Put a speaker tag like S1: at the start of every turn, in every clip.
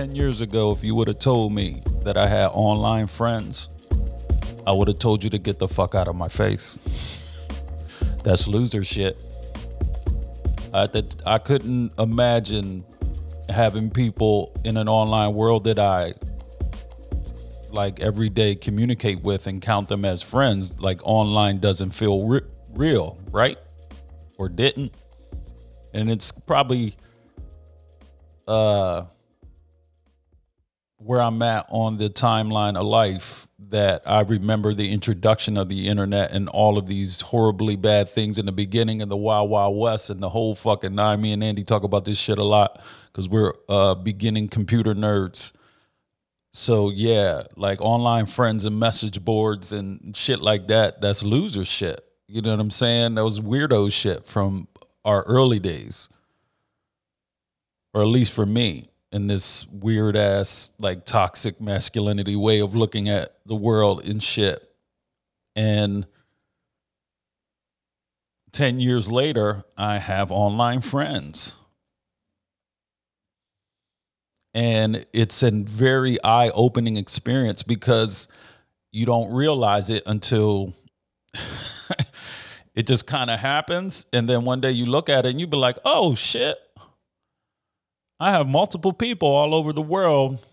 S1: 10 years ago, if you would have told me that I had online friends, I would have told you to get the fuck out of my face. That's loser shit. I, I couldn't imagine having people in an online world that I like every day communicate with and count them as friends. Like online doesn't feel re- real, right? Or didn't. And it's probably uh where I'm at on the timeline of life that I remember the introduction of the internet and all of these horribly bad things in the beginning and the Wild Wild West and the whole fucking nine. Me and Andy talk about this shit a lot because we're uh, beginning computer nerds. So yeah, like online friends and message boards and shit like that. That's loser shit. You know what I'm saying? That was weirdo shit from our early days, or at least for me in this weird ass like toxic masculinity way of looking at the world and shit. And 10 years later, I have online friends. And it's a very eye opening experience because you don't realize it until it just kind of happens. And then one day you look at it and you be like, oh shit, I have multiple people all over the world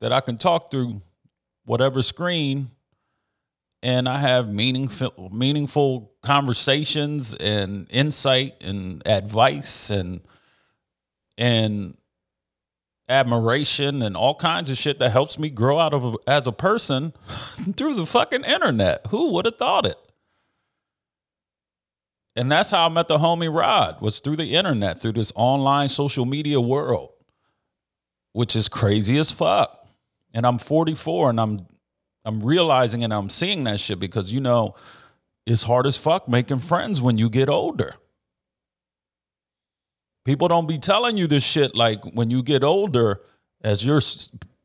S1: that I can talk through whatever screen and I have meaningful meaningful conversations and insight and advice and and admiration and all kinds of shit that helps me grow out of as a person through the fucking internet. Who would have thought it? And that's how I met the homie Rod was through the internet, through this online social media world, which is crazy as fuck. And I'm 44 and I'm I'm realizing and I'm seeing that shit because you know it's hard as fuck making friends when you get older. People don't be telling you this shit like when you get older as your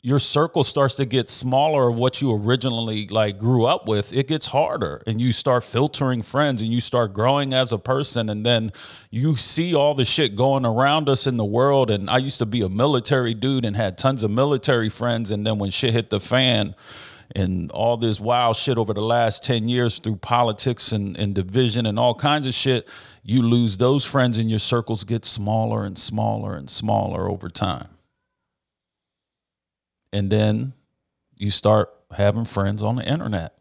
S1: your circle starts to get smaller of what you originally like grew up with it gets harder and you start filtering friends and you start growing as a person and then you see all the shit going around us in the world and i used to be a military dude and had tons of military friends and then when shit hit the fan and all this wild shit over the last 10 years through politics and, and division and all kinds of shit you lose those friends and your circles get smaller and smaller and smaller over time and then you start having friends on the internet.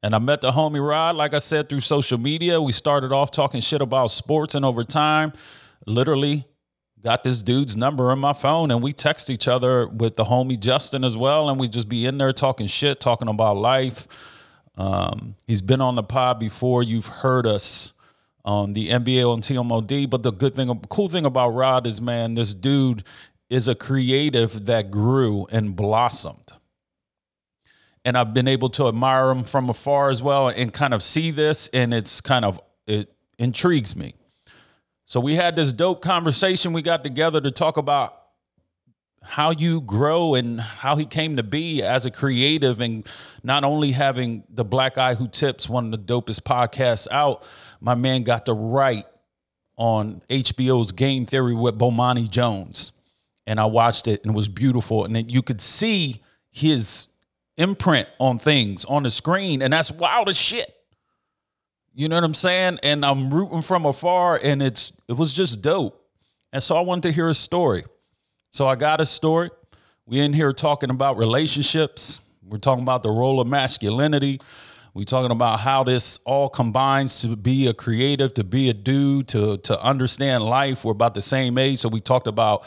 S1: And I met the homie Rod, like I said, through social media. We started off talking shit about sports, and over time, literally got this dude's number on my phone, and we text each other with the homie Justin as well, and we just be in there talking shit, talking about life. Um, he's been on the pod before. You've heard us on the NBA on TMOD. But the good thing, cool thing about Rod is, man, this dude is a creative that grew and blossomed. And I've been able to admire him from afar as well and kind of see this, and it's kind of, it intrigues me. So we had this dope conversation. We got together to talk about how you grow and how he came to be as a creative and not only having the black guy who tips one of the dopest podcasts out my man got to write on hbo's game theory with bomani jones and I watched it and it was beautiful. And then you could see his imprint on things on the screen, and that's wild as shit. You know what I'm saying? And I'm rooting from afar, and it's it was just dope. And so I wanted to hear a story. So I got a story. We in here talking about relationships. We're talking about the role of masculinity. We're talking about how this all combines to be a creative, to be a dude, to to understand life. We're about the same age, so we talked about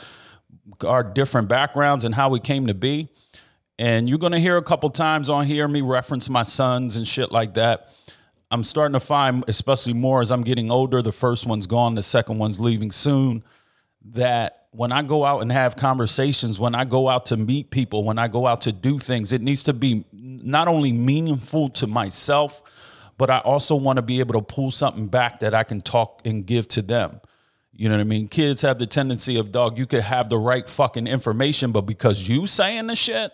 S1: our different backgrounds and how we came to be. And you're going to hear a couple times on here me reference my sons and shit like that. I'm starting to find, especially more as I'm getting older, the first one's gone, the second one's leaving soon, that when I go out and have conversations, when I go out to meet people, when I go out to do things, it needs to be not only meaningful to myself, but I also want to be able to pull something back that I can talk and give to them. You know what I mean? Kids have the tendency of dog, you could have the right fucking information, but because you saying the shit,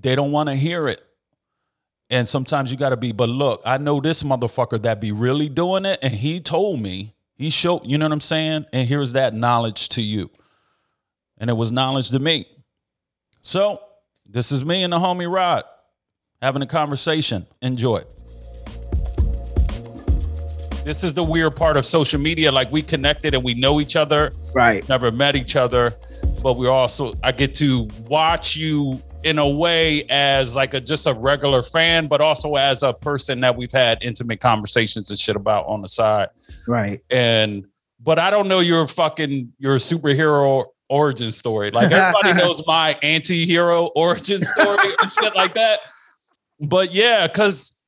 S1: they don't want to hear it. And sometimes you gotta be, but look, I know this motherfucker that be really doing it, and he told me, he showed, you know what I'm saying? And here's that knowledge to you. And it was knowledge to me. So this is me and the homie Rod having a conversation. Enjoy. This is the weird part of social media. Like we connected and we know each other,
S2: Right.
S1: never met each other, but we're also I get to watch you in a way as like a just a regular fan, but also as a person that we've had intimate conversations and shit about on the side.
S2: Right.
S1: And but I don't know your fucking your superhero origin story. Like everybody knows my anti-hero origin story and shit like that. But yeah, because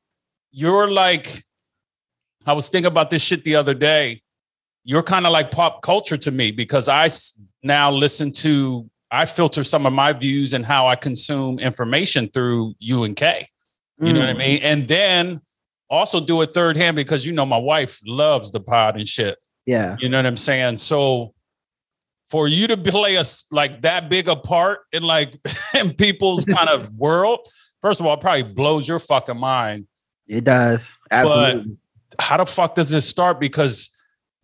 S1: you're like, I was thinking about this shit the other day. You're kind of like pop culture to me because I now listen to, I filter some of my views and how I consume information through U and K. You know what I
S2: Mm.
S1: mean? And then also do it third hand because you know my wife loves the pod and shit.
S2: Yeah.
S1: You know what I'm saying? So for you to play us like that big a part in like in people's kind of world, first of all, it probably blows your fucking mind.
S2: It does. Absolutely.
S1: How the fuck does this start? Because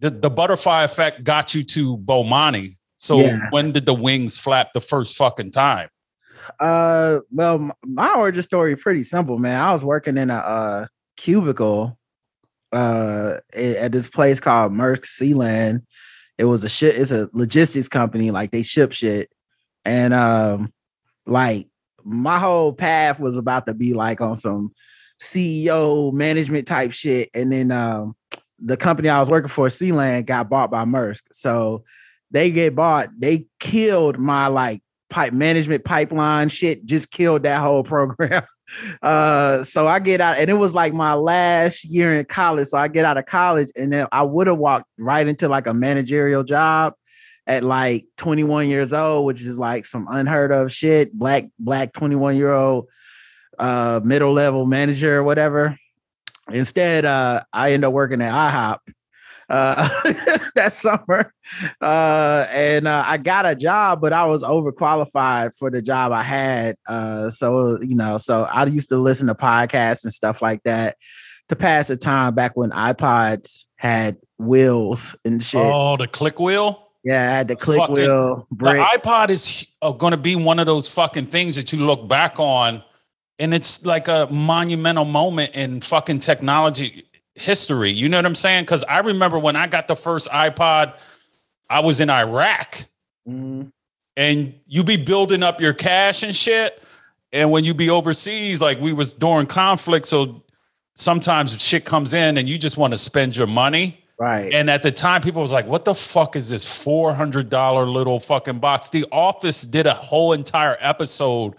S1: the, the butterfly effect got you to Bomani. So
S2: Yeah.
S1: when did the wings flap the first fucking time?
S2: Uh, well, my origin story pretty simple, man. I was working in a uh cubicle uh at this place called Maersk Sealand. It was a shit, it's a logistics company, like they ship shit. And um, like my whole path was about to be like on some CEO management type shit. And then um the company I was working for, Sealand, got bought by Maersk. So they get bought, they killed my like pipe management pipeline shit just killed that whole program. Uh, so I get out, and it was like my last year in college. So I get out of college, and then I would have walked right into like a managerial job at like 21 years old, which is like some unheard of shit. Black, black 21 year old uh middle level manager or whatever. Instead, uh, I end up working at IHOP uh that summer uh and uh, i got a job but i was overqualified for the job i had uh so you know so i used to listen to podcasts and stuff like that to pass the time back when ipods had wheels and shit
S1: Oh, the click wheel?
S2: yeah i had the click
S1: fucking-
S2: wheel brick
S1: The iPod is going to be one of those fucking things that you look back on, and it's like a monumental moment in fucking technology history. You know what I'm saying? Because I remember when I got the first iPod, I was in Iraq,
S2: Mhm.
S1: and you be building up your cash and shit. And when you be overseas, like we was during conflict, so sometimes shit comes in and you just want to spend your money.
S2: right
S1: And at the time, people was like, "What the fuck is this four hundred dollar little fucking box?" The Office did a whole entire episode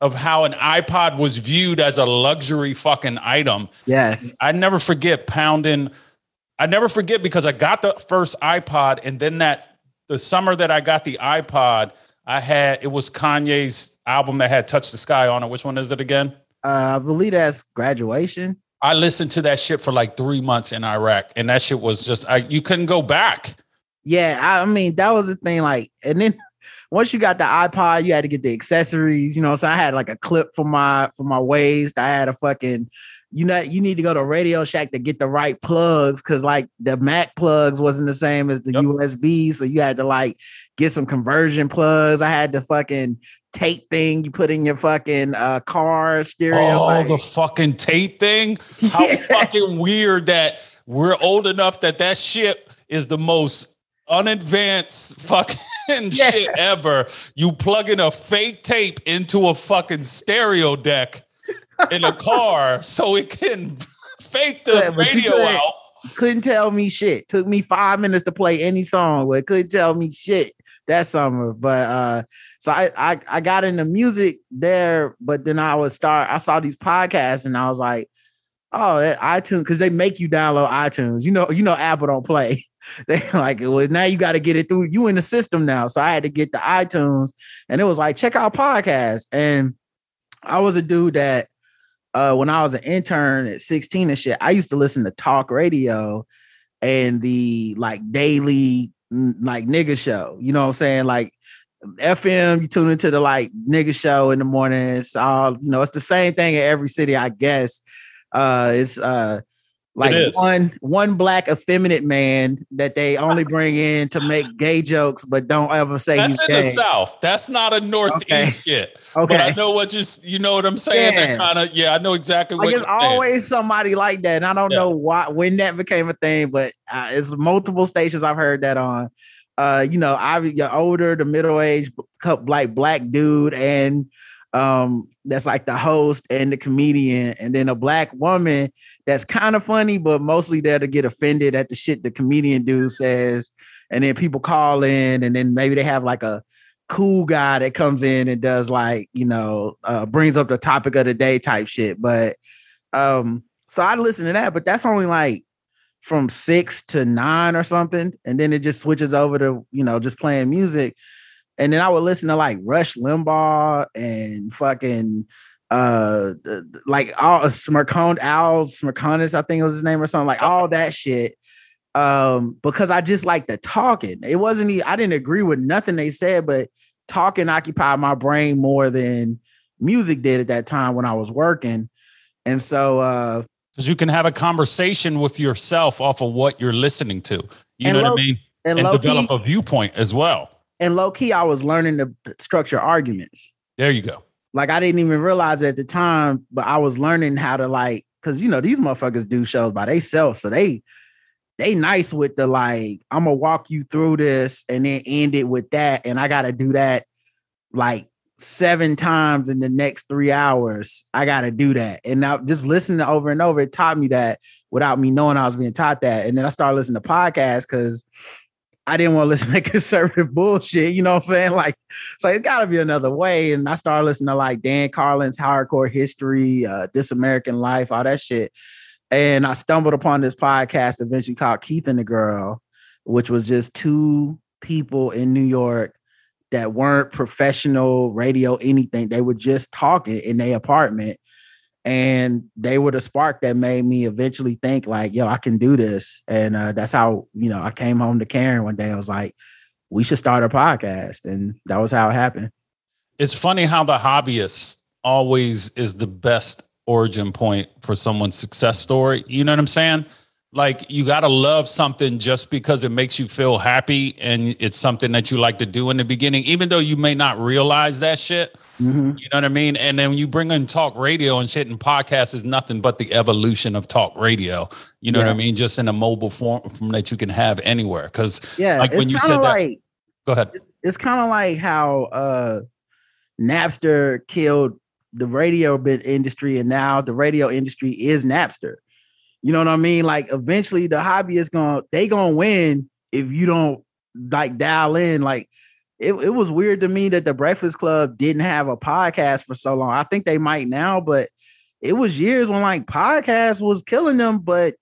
S1: of how an iPod was viewed as a luxury fucking item.
S2: yes
S1: I never forget pounding. I never forget because I got the first iPod, and then that the summer that I got the iPod, I had it was Kanye's album that had "Touch the Sky" on it. Which one is it again?
S2: uh i believe that's graduation
S1: I listened to that shit for like three months in Iraq, and that shit was just I, you couldn't go back.
S2: Yeah, I mean that was the thing. Like, and then once you got the iPod, you had to get the accessories. You know, so I had like a clip for my for my waist. I had a fucking, you know, you need to go to Radio Shack to get the right plugs because like the Mac plugs wasn't the same as the
S1: Yep.
S2: USB, so you had to like get some conversion plugs. I had the fucking tape thing you put in your fucking uh car stereo.
S1: Oh,
S2: like-
S1: the fucking tape thing. How
S2: Yeah.
S1: fucking weird that we're old enough that that shit is the most unadvanced fucking
S2: Yeah.
S1: shit ever. You plug in a fake tape into a fucking stereo deck in a car so it can fake the
S2: Yeah,
S1: radio
S2: couldn't-
S1: out.
S2: couldn't tell me shit. Took me five minutes to play any song, but couldn't tell me shit that summer. But uh so I, I I got into music there, but then I would start, I saw these podcasts and I was like, oh, iTunes, because they make you download iTunes. You know, you know, Apple don't play. They like, now you got to get it through you in the system now. So I had to get the iTunes, and it was like, check out podcasts. And I was a dude that uh when I was an intern at 16 and shit, I used to listen to talk radio and the like daily like nigga show. You know what I'm saying? Like FM, you tune into the like nigga show in the morning. All, you know, it's the same thing in every city, I guess. Uh it's uh Like one one black effeminate man that they only bring in to make gay jokes, but don't ever say
S1: That's
S2: he's
S1: in
S2: gay.
S1: the South. That's not a Northeast
S2: Okay.
S1: shit. But I know what you you know what I'm saying.
S2: Yeah.
S1: That kind of yeah, I know exactly
S2: Like
S1: what
S2: it's
S1: you're saying.
S2: always somebody like that. And I don't
S1: Yeah.
S2: know why when that became a thing, but uh, it's multiple stations I've heard that on. Uh, you know, I you're older, the middle aged like black dude, and um, that's like the host and the comedian, and then a black woman that's kind of funny, but mostly there to get offended at the shit the comedian dude says, and then people call in, and then maybe they have like a cool guy that comes in and does like you know uh, brings up the topic of the day type shit, but um, so I listen to that, but that's only like from six to nine or something, and then it just switches over to you know just playing music, and then I would listen to like Rush Limbaugh and fucking uh like all Smircone Al Smerconish, I think was his name or something like all that shit. Um, because I just like the talking. It wasn't I didn't agree with nothing they said, but talking occupied my brain more than music did at that time when I was working. And so uh
S1: Because you can have a conversation with yourself off of what you're listening to. You know
S2: low-
S1: what I mean?
S2: and,
S1: And develop
S2: key,
S1: a viewpoint as well.
S2: And low key, I was learning to structure arguments.
S1: There you go.
S2: Like I didn't even realize at the time, but I was learning how to like, cause you know, these motherfuckers do shows by themselves. So they they nice with the like, I'm gonna walk you through this and then end it with that. And I gotta do that like seven times in the next three hours. I gotta do that. And now just listening over and over, it taught me that without me knowing I was being taught that. And then I started listening to podcasts because I didn't want to listen to conservative bullshit. You know what I'm saying? Like, so it's got to be another way. And I started listening to like Dan Carlin's Hardcore History, uh, This American Life, all that shit. And I stumbled upon this podcast eventually called Keith and the Girl, which was just two people in New York that weren't professional radio anything. They were just talking in their apartment. And they were the spark that made me eventually think, like, yo, I can do this. And uh, that's how, you know, I came home to Karen one day. I was like, we should start a podcast. And that was how it happened.
S1: It's funny how the hobbyist always is the best origin point for someone's success story. You know what I'm saying? Like you got to love something just because it makes you feel happy and it's something that you like to do in the beginning, even though you may not realize that shit.
S2: Mhm.
S1: You know what I mean? And then when you bring in talk radio and shit and podcast is nothing but the evolution of talk radio. You know what I mean? Just in a mobile form from that you can have anywhere. Cause
S2: Yeah.
S1: Like when you said that- go ahead.
S2: it's kind of like how uh Napster killed the radio bit industry, and now the radio industry is Napster. You know what I mean? Like eventually the hobby is gonna they gonna win if you don't like dial in. Like it, it was weird to me that the Breakfast Club didn't have a podcast for so long. I think they might now, but it was years when like podcast was killing them, but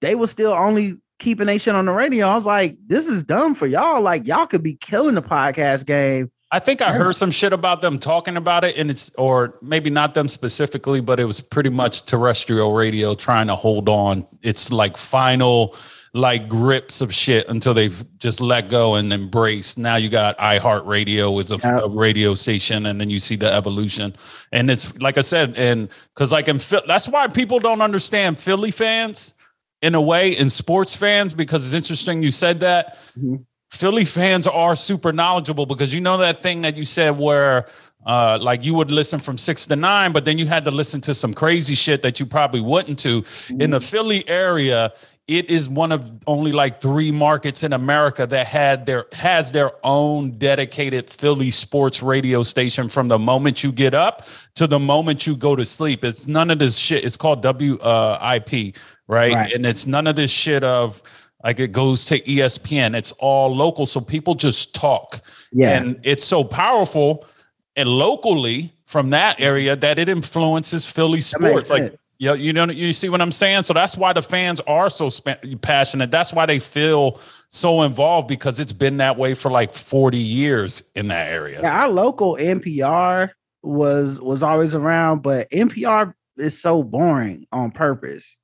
S2: they were still only keeping they shit on the radio. I was like, this is dumb for y'all. Like y'all could be killing the podcast game.
S1: I think I heard some shit about them talking about it, and it's or maybe not them specifically, but it was pretty much terrestrial radio trying to hold on. It's like final like grips of shit until they've just let go and embraced. Now you got iHeartRadio is a,
S2: Yeah.
S1: a radio station, and then you see the evolution. And it's like I said, and because like in Phil, that's why people don't understand Philly fans in a way, and sports fans, because it's interesting you said that.
S2: Mhm.
S1: Philly fans are super knowledgeable because you know that thing that you said where uh like you would listen from six to nine, but then you had to listen to some crazy shit that you probably wouldn't to. In the Philly area, it is one of only like three markets in America that had their has their own dedicated Philly sports radio station from the moment you get up to the moment you go to sleep. It's none of this shit. It's called WIP, right?
S2: Right.
S1: And it's none of this shit of like it goes to ESPN. It's all local. So people just talk.
S2: Yeah.
S1: And it's so powerful and locally from that area that it influences Philly sports. Like. You know, you know, you see what I'm saying? So that's why the fans are so spa- passionate. That's why they feel so involved because it's been that way for like 40 years in that area.
S2: Yeah, our local NPR was was always around, but NPR is so boring on purpose.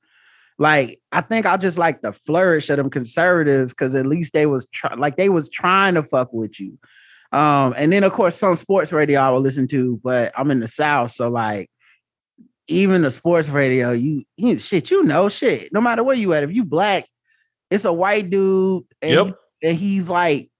S2: Like I think I just like the flourish of them conservatives because at least they was like they was trying to fuck with you. Um, and then of course some sports radio I will listen to, but I'm in the South, so like even the sports radio, you, you shit, you know shit. No matter where you at, if you black, it's a white dude, and,
S1: Yep.
S2: and he's like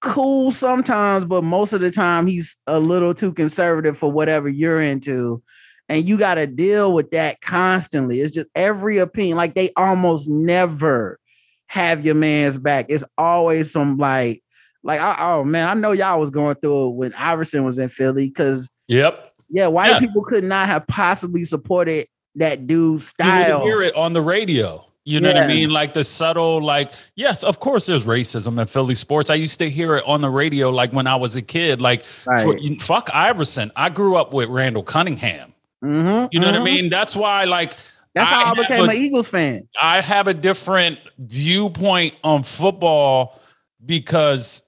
S2: cool sometimes, but most of the time he's a little too conservative for whatever you're into. And you got to deal with that constantly. It's just every opinion, like they almost never have your man's back. It's always some like, like, oh, oh, man, I know y'all was going through it when Iverson was in Philly because
S1: Yep.
S2: Yeah, white
S1: Yeah.
S2: people could not have possibly supported that dude's
S1: You
S2: style.
S1: hear it on the radio. You know what I mean? Like the subtle, like, yes, of course there's racism in Philly sports. I used to hear it on the radio like when I was a kid. Like,
S2: Right.
S1: fuck Iverson. I grew up with Randall Cunningham.
S2: Mhm,
S1: You know what I
S2: mhm.
S1: mean? That's why, like,
S2: That's how I, became
S1: a-
S2: an Eagles fan.
S1: I have a different viewpoint on football because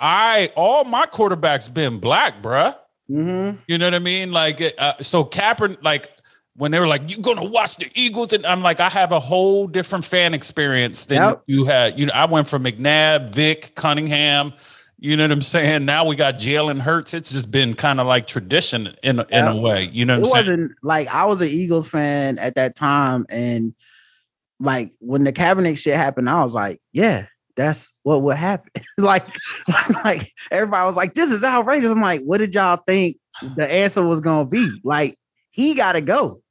S1: I all my quarterbacks been black, bruh.
S2: Mhm.
S1: You know what I mean? Like, uh, so Kaepernick, like when they were like, "You're gonna watch the Eagles?" and I'm like, I have a whole different fan experience than
S2: Yep.
S1: you had. You know, I went from McNabb, Vic, Cunningham. You know what I'm saying? Now we got Jalen Hurts. It's just been kind of like tradition in a- in a way. You know
S2: It
S1: I'm saying?
S2: wasn't like I was an Eagles fan at that time, and like when the Kaepernick shit happened, I was like, yeah, that's what would happen. like, like everybody was like, this is outrageous. I'm like, what did y'all think the answer was gonna be? Like, he gotta go.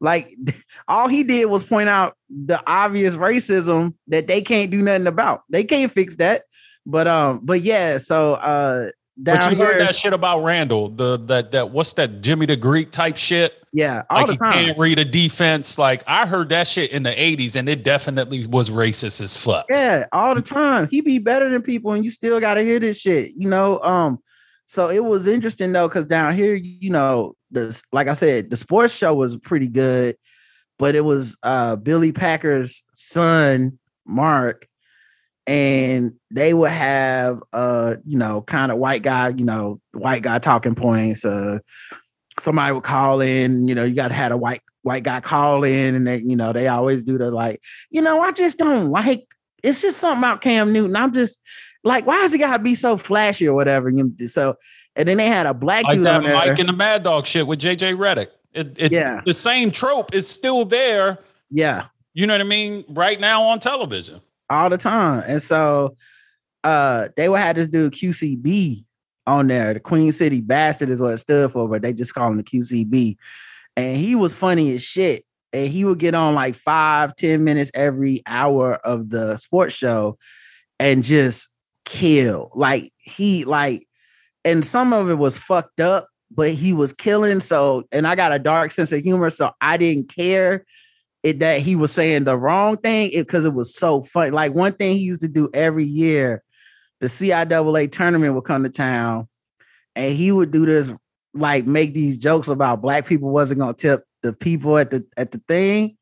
S2: Like, all he did was point out the obvious racism that they can't do nothing about. They can't fix that. But um, but yeah, so uh down
S1: But you
S2: here,
S1: heard that shit about Randall, the that that what's that Jimmy the Greek type shit?
S2: yeah, all
S1: like
S2: the
S1: he
S2: time.
S1: can't read a defense. Like I heard that shit in the '80s, and it definitely was racist as fuck.
S2: Yeah, all the time. He be better than people, and you still gotta hear this shit, you know. Um, so it was interesting though, because down here, you know, the like I said, the sports show was pretty good, but it was uh Billy Packer's son, Mark, and they would have uh, you know, kind of white guy, you know, white guy talking points. Uh somebody would call in, you know, you gotta have a white white guy call in, and they, you know, they always do the like, you know, I just don't like it's just something about Cam Newton. I'm just like, why does he gotta be so flashy or whatever? You know, So, and then they had a black
S1: Like
S2: dude
S1: that
S2: on there.
S1: Mike and the Mad Dog shit with JJ Redick. It, it,
S2: Yeah.
S1: the same trope is still there.
S2: yeah,
S1: You know what I mean? Right now on television.
S2: All the time. And so, uh, they would have this dude QCB on there. The Queen City Bastard is what it stood for, but they just call him the QCB. And he was funny as shit. And he would get on like five, ten minutes every hour of the sports show and just kill. Like he like, and some of it was fucked up, but he was killing. So, and I got a dark sense of humor, so I didn't care it that he was saying the wrong thing because it, was so funny. Like one thing he used to do every year, the CIAA tournament would come to town, and he would do this like make these jokes about black people wasn't gonna tip the people at the at the thing.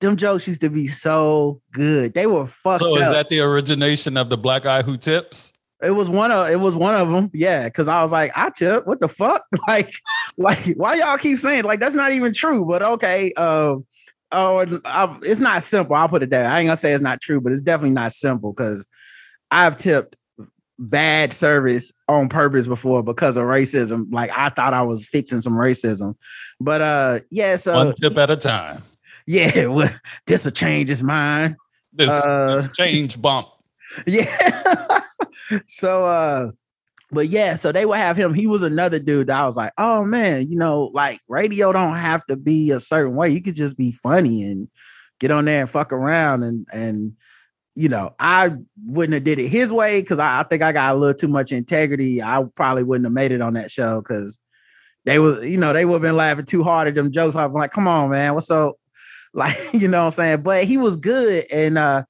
S2: Them jokes used to be so good. They were fucked
S1: So is
S2: up.
S1: that the origination of the black guy who tips?
S2: It was one of it was one of them, yeah. Because I was like, I tip. What the fuck? like, like why y'all keep saying like that's not even true? But okay, uh, oh, I, it's not simple. I'll put it there. I ain't gonna say it's not true, but it's definitely not simple because I've tipped bad service on purpose before because of racism. Like I thought I was fixing some racism, but uh, yeah. So
S1: One tip at a time.
S2: yeah, well, this will change his mind.
S1: This
S2: Uh,
S1: change bump.
S2: Yeah. so uh but yeah, so they would have him. He was another dude that I was like, oh man, you know, like radio don't have to be a certain way. You could just be funny and get on there and fuck around and and you know, I wouldn't have did it his way because I, I think I got a little too much integrity. I probably wouldn't have made it on that show because they was, you know, they would have been laughing too hard at them jokes. I'm like, come on, man, what's up? Like, you know what I'm saying? But he was good. And uh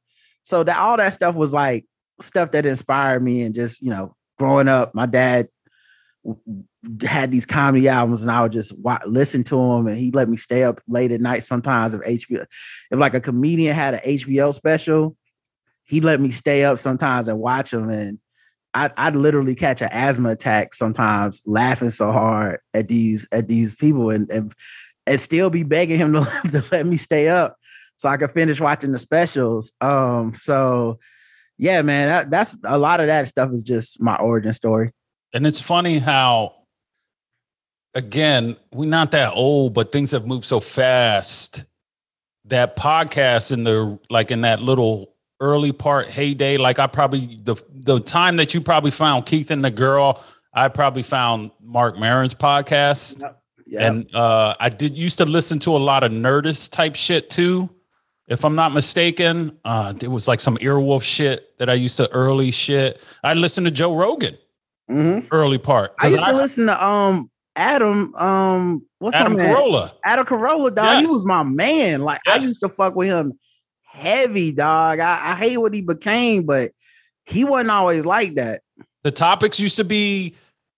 S2: so that all that stuff was like stuff that inspired me and just you know growing up my dad had these comedy albums and i would just wa- listen to them and he let me stay up late at night sometimes if hbo if like a comedian had an hbo special he let me stay up sometimes and watch them and I'd, I'd literally catch an asthma attack sometimes laughing so hard at these at these people and and, and still be begging him to, to let me stay up so I could finish watching the specials. Um, so yeah, man, that, that's a lot of that stuff is just my origin story.
S1: And it's funny how again, we're not that old, but things have moved so fast. That podcast in the like in that little early part heyday, like I probably the the time that you probably found Keith and the girl, I probably found Marc Maron's podcast.
S2: Yep.
S1: And uh I did used to listen to a lot of Nerdist type shit too. If I'm not mistaken, uh there was like some Earwolf shit that I used to early shit. I listened to Joe Rogan
S2: Mhm.
S1: early part.
S2: I used to listen to um Adam um what's
S1: Adam? Carolla.
S2: Adam Carolla, dog.
S1: Yeah.
S2: He was my man. Like I used to fuck with him heavy, dog. I, I hate what he became, but he wasn't always like that.
S1: the topics used to be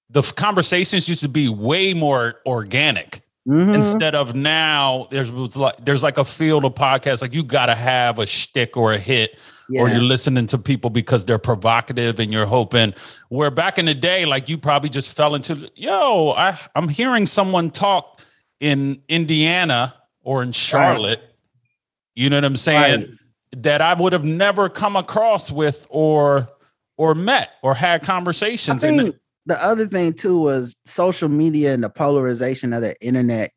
S1: the conversations used to be way more organic
S2: Mhm.
S1: instead of now there's like there's like a field of podcasts like you got to have a shtick or a hit or you're listening to people because they're provocative and you're hoping where back in the day like you probably just fell into yo I I'm hearing someone talk in Indiana or in Charlotte you know what I'm saying
S2: Right.
S1: that I would have never come across with or or met or had
S2: I
S1: conversations and
S2: think the other thing too was social media and the polarization of the internet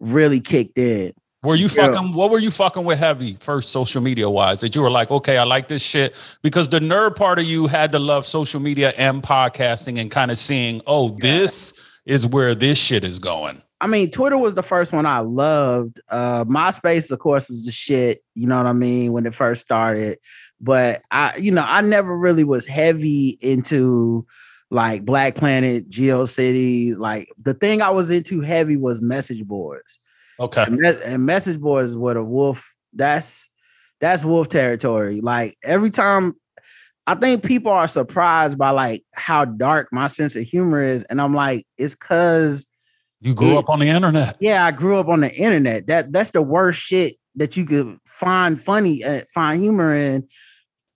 S2: really kicked in.
S1: Were you
S2: Yeah.
S1: fucking? What were you fucking with heavy first, social media wise? That you were like, okay, I like this shit because the nerd part of you had to love social media and podcasting and kind of seeing, oh, this is where this shit is going.
S2: I mean, Twitter was the first one I loved. Uh MySpace, of course, is the shit, you know what I mean, when it first started. But I, you know, I never really was heavy into like Black Planet, Geo City. Like the thing I was into heavy was message boards.
S1: Okay,
S2: And, me- and message boards with the wolf. That's that's wolf territory. Like every time I think people are surprised by like how dark my sense of humor is. And I'm like, it's cause
S1: you grew
S2: Yeah.
S1: up on the internet.
S2: yeah, I grew up on the internet. That that's the worst shit that you could find funny, uh, find humor in.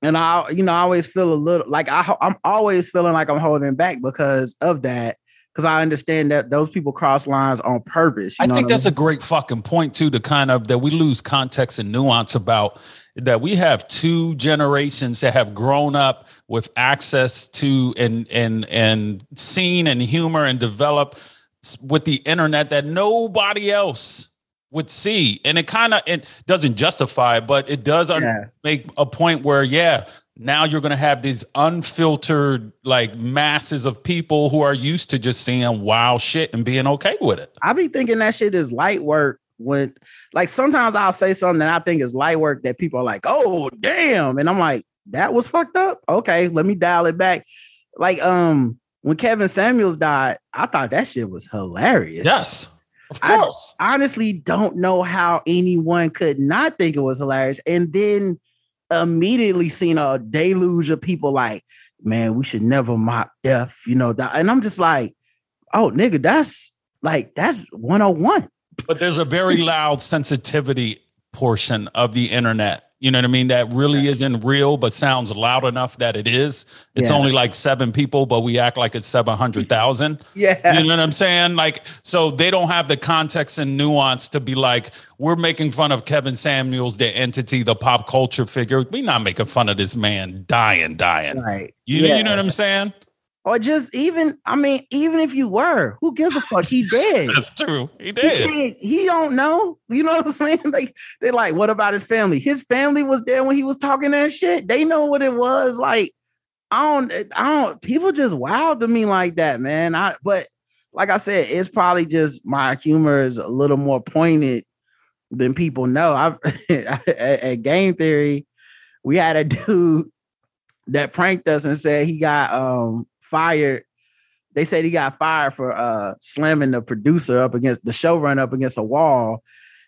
S2: And I, you know, I always feel a little like I, I'm always feeling like I'm holding back because of that. Because I understand that those people cross lines on purpose. You
S1: I think that's a great fucking point too. To kind of that we lose context and nuance about that we have two generations that have grown up with access to and and and seen and humor and develop with the internet that nobody else would see and it kind of it doesn't justify it but it does un- make a point where yeah now you're going to have these unfiltered like masses of people who are used to just seeing wild shit and being okay with it
S2: I be thinking that shit is light work when like sometimes I'll say something that I think is light work that people are like, oh damn. And I'm like, that was fucked up. Okay, let me dial it back. Like um when Kevin Samuels died, I thought that shit was hilarious.
S1: Yes, of
S2: I-
S1: course.
S2: honestly don't know how anyone could not think it was hilarious. And then immediately seen a deluge of people like, man, we should never mock death, you know. And I'm just like, oh nigga, that's like that's 101.
S1: but there's a very loud sensitivity portion of the internet. You know what I mean? That really isn't real, but sounds loud enough that it is. It's
S2: Yeah.
S1: only like seven people, but we act like it's 700,000.
S2: Yeah.
S1: You know what I'm saying? Like, so they don't have the context and nuance to be like, we're making fun of Kevin Samuels, the entity, the pop culture figure. We're not making fun of this man dying, dying.
S2: Right.
S1: You,
S2: yeah.
S1: you know what I'm saying?
S2: Or just even, I mean, even if you were, who gives a fuck? He did.
S1: That's true. He
S2: He,
S1: did.
S2: can't- he don't know. You know what I'm saying? Like they're like, what about his family? His family was there when he was talking that shit. They know what it was. Like, I don't, I don't. People just wild to me like that, man. I but like I said, it's probably just my humor is a little more pointed than people know. I at, at Game Theory, we had a dude that pranked us and said he got um fired. They said he got fired for uh slamming the producer up against the showrunner up against a wall,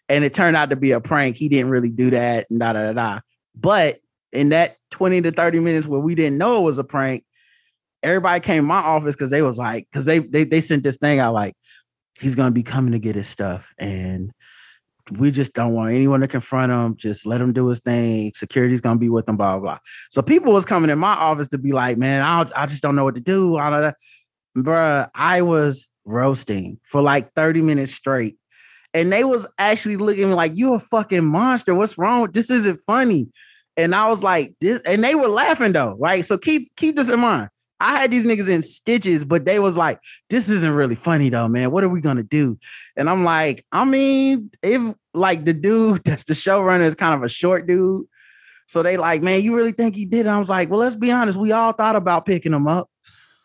S2: and it turned out to be a prank. He didn't really do that, and da da da. But in that 20 to 30 minutes where we didn't know it was a prank, everybody came my office because they was like, because they, they they sent this thing out like, he's gonna be coming to get his stuff, and we just don't want anyone to confront him. Just let him do his thing. Security's gonna be with him, blah blah. blah. So people was coming in my office to be like, man, I I just don't know what to do. All of that. Bruh, I was roasting for like 30 minutes straight. And they was actually looking like, you a fucking monster. What's wrong? This isn't funny. And I was like, this, and they were laughing though, right? So keep keep this in mind. I had these niggas in stitches, but they was like, this isn't really funny though, man. What are we gonna do? And I'm like, I mean, if like the dude that's the showrunner is kind of a short dude. So they like, man, you really think he did? I was like, well, let's be honest. We all thought about picking him up.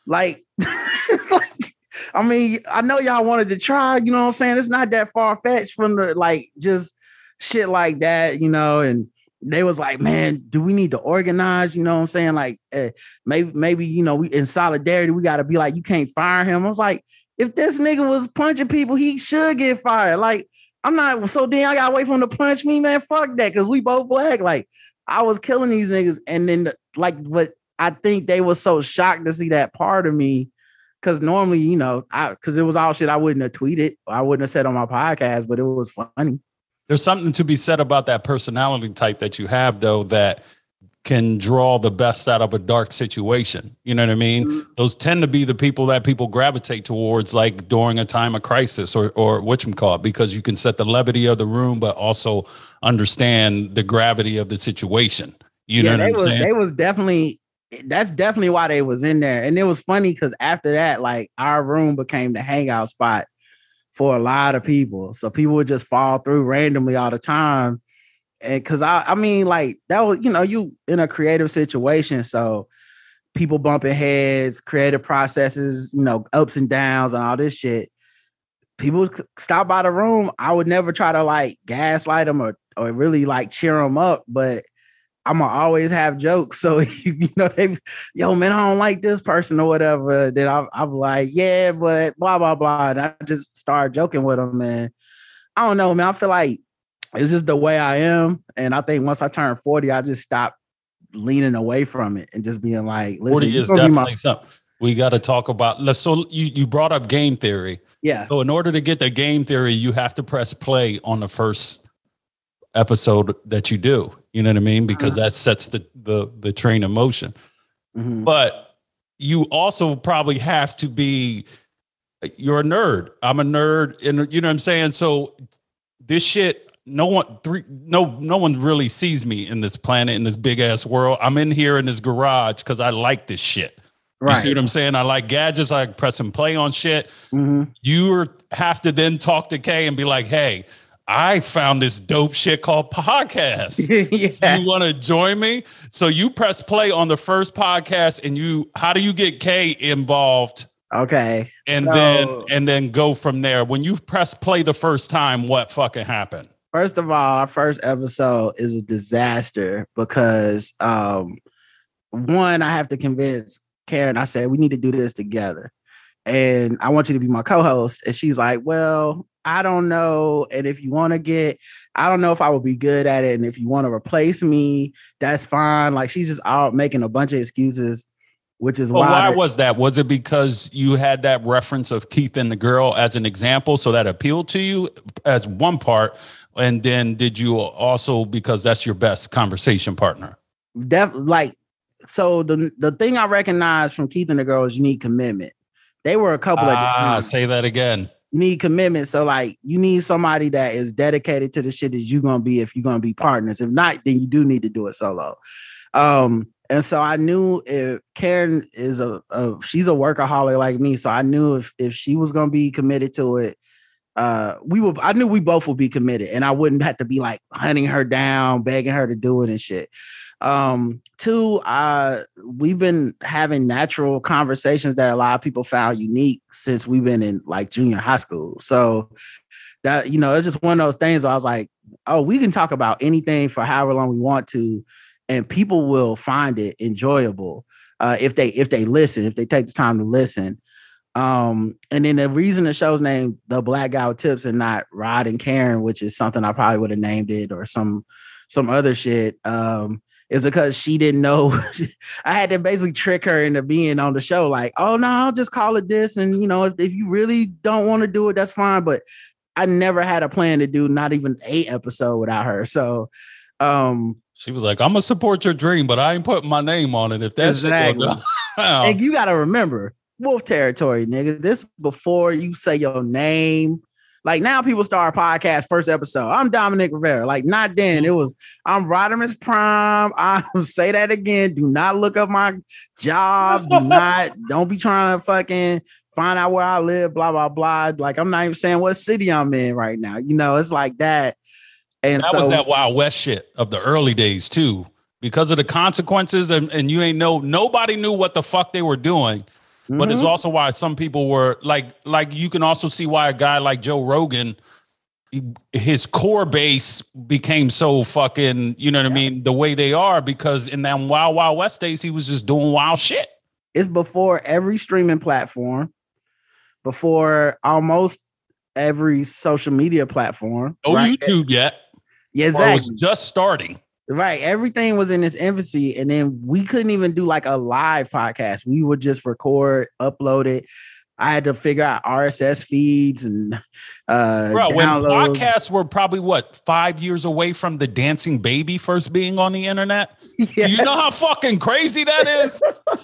S2: Like, like, I mean, I know y'all wanted to try, you know what I'm saying? It's not that far fetched from the like just shit like that, you know, and they was like, man, do we need to organize? You know what I'm saying? Like, eh, maybe, maybe, you know, we in solidarity, we got to be like, you can't fire him. I was like, if this nigga was punching people, he should get fired. Like, I'm not so then I gotta wait for him to punch me, man. Fuck that, because we both black. Like, I was killing these niggas, and then like what I think they were so shocked to see that part of me. Cause normally, you know, I because it was all shit I wouldn't have tweeted, I wouldn't have said on my podcast, but it was funny.
S1: There's something to be said about that personality type that you have, though, that can draw the best out of a dark situation. You know what I mean? Mm-hmm. Those tend to be the people that people gravitate towards, like during a time of crisis or or what you call it, because you can set the levity of the room, but also understand the gravity of the situation. You yeah, know what I'm
S2: was,
S1: saying?
S2: They was definitely that's definitely why they was in there. And it was funny because after that, like our room became the hangout spot for a lot of people. So people would just fall through randomly all the time. And cause I I mean, like that was, you know, you in a creative situation. So people bumping heads, creative processes, you know, ups and downs and all this shit. People stop by the room. I would never try to like gaslight them or or really like cheer them up, but I'm gonna always have jokes. So you know, they, yo, man, I don't like this person or whatever. Then I'm, I'm like, yeah, but blah blah blah. And I just start joking with them, man. I don't know, man. I feel like it's just the way I am, and I think once I turn 40, I just stop leaning away from it and just being like, listen, 40 is
S1: definitely my- something. We got to talk about. So you you brought up game theory.
S2: Yeah.
S1: So in order to get the game theory, you have to press play on the first episode that you do. You know what I mean? Because uh-huh. that sets the the the train in motion. Mm-hmm. But you also probably have to be you're a nerd. I'm a nerd and you know what I'm saying? So this shit no one three no no one really sees me in this planet in this big ass world. I'm in here in this garage cuz I like this shit. Right. You see what I'm saying? I like gadgets. I like press and play on shit. Mm-hmm. You have to then talk to Kay and be like, "Hey, I found this dope shit called podcast. yeah. You want to join me? So you press play on the first podcast and you how do you get Kay involved?
S2: Okay.
S1: And so, then and then go from there. When you press play the first time, what fucking happened?
S2: First of all, our first episode is a disaster because um one, I have to convince Karen, I said we need to do this together. And I want you to be my co-host. And she's like, Well, I don't know. And if you want to get, I don't know if I will be good at it. And if you want to replace me, that's fine. Like she's just out making a bunch of excuses, which is well,
S1: why. Why was that? Was it because you had that reference of Keith and the girl as an example? So that appealed to you as one part. And then did you also, because that's your best conversation partner?
S2: Def like, so the, the thing I recognize from Keith and the girl is you need commitment. They were a couple
S1: ah, of say that again
S2: you need commitment. So like you need somebody that is dedicated to the shit that you're gonna be if you're gonna be partners. If not, then you do need to do it solo. Um, and so I knew if Karen is a, a she's a workaholic like me, so I knew if if she was gonna be committed to it, uh, we would. I knew we both would be committed, and I wouldn't have to be like hunting her down, begging her to do it and shit. Um, two, uh, we've been having natural conversations that a lot of people found unique since we've been in like junior high school. So that you know, it's just one of those things I was like, oh, we can talk about anything for however long we want to, and people will find it enjoyable uh, if they if they listen, if they take the time to listen. Um, and then the reason the show's named The Black Guy Who Tips and not Rod and Karen, which is something I probably would have named it or some some other shit. Um, is because she didn't know. I had to basically trick her into being on the show, like, oh no, I'll just call it this. And you know, if, if you really don't want to do it, that's fine. But I never had a plan to do not even eight episode without her. So um
S1: she was like, I'm gonna support your dream, but I ain't putting my name on it. If that's exactly.
S2: and you gotta remember, wolf territory, nigga. This before you say your name, Like now, people start a podcast first episode. I'm Dominic Rivera. Like not then. It was I'm Rodimus Prime. I say that again. Do not look up my job. Do not. Don't be trying to fucking find out where I live. Blah blah blah. Like I'm not even saying what city I'm in right now. You know, it's like that. And
S1: that
S2: so
S1: was that Wild West shit of the early days too, because of the consequences, and, and you ain't know nobody knew what the fuck they were doing. But it's
S2: Mhm.
S1: also why some people were like, like you can also see why a guy like Joe Rogan, his core base became so fucking, you know what I mean, the way they are because in that Wild Wild West days he was just doing wild shit.
S2: it's before every streaming platform, before almost every social media platform.
S1: Oh,
S2: right?
S1: YouTube yet.
S2: Yeah,
S1: or it was
S2: exactly.
S1: just starting.
S2: Right. Everything was in its infancy. And then we couldn't even do like a live podcast. We would just record, upload it. I had to figure out RSS feeds and uh
S1: Bro, when podcasts were probably what five years away from the dancing baby first being on the internet.
S2: yeah.
S1: You know how fucking crazy that is.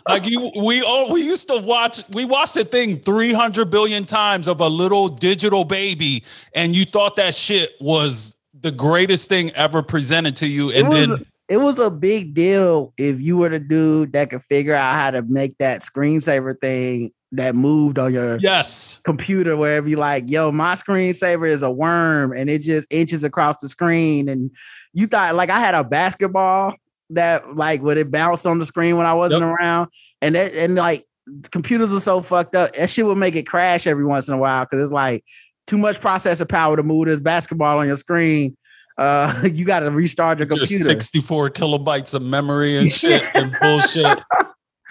S1: like you, we all we used to watch. We watched the thing three hundred billion times of a little digital baby, and you thought that shit was the greatest thing ever presented to you,
S2: it
S1: and
S2: was,
S1: then
S2: it was a big deal if you were the dude that could figure out how to make that screensaver thing that moved on your
S1: yes,
S2: computer wherever you like, yo, my screensaver is a worm and it just inches across the screen. And you thought like I had a basketball that like when it bounced on the screen when I wasn't around. And that and like computers are so fucked up. That shit would make it crash every once in a while because it's like too much processor power to move this basketball on your screen. Uh, you got to restart your computer.
S1: sixty four kilobytes of memory and shit and bullshit.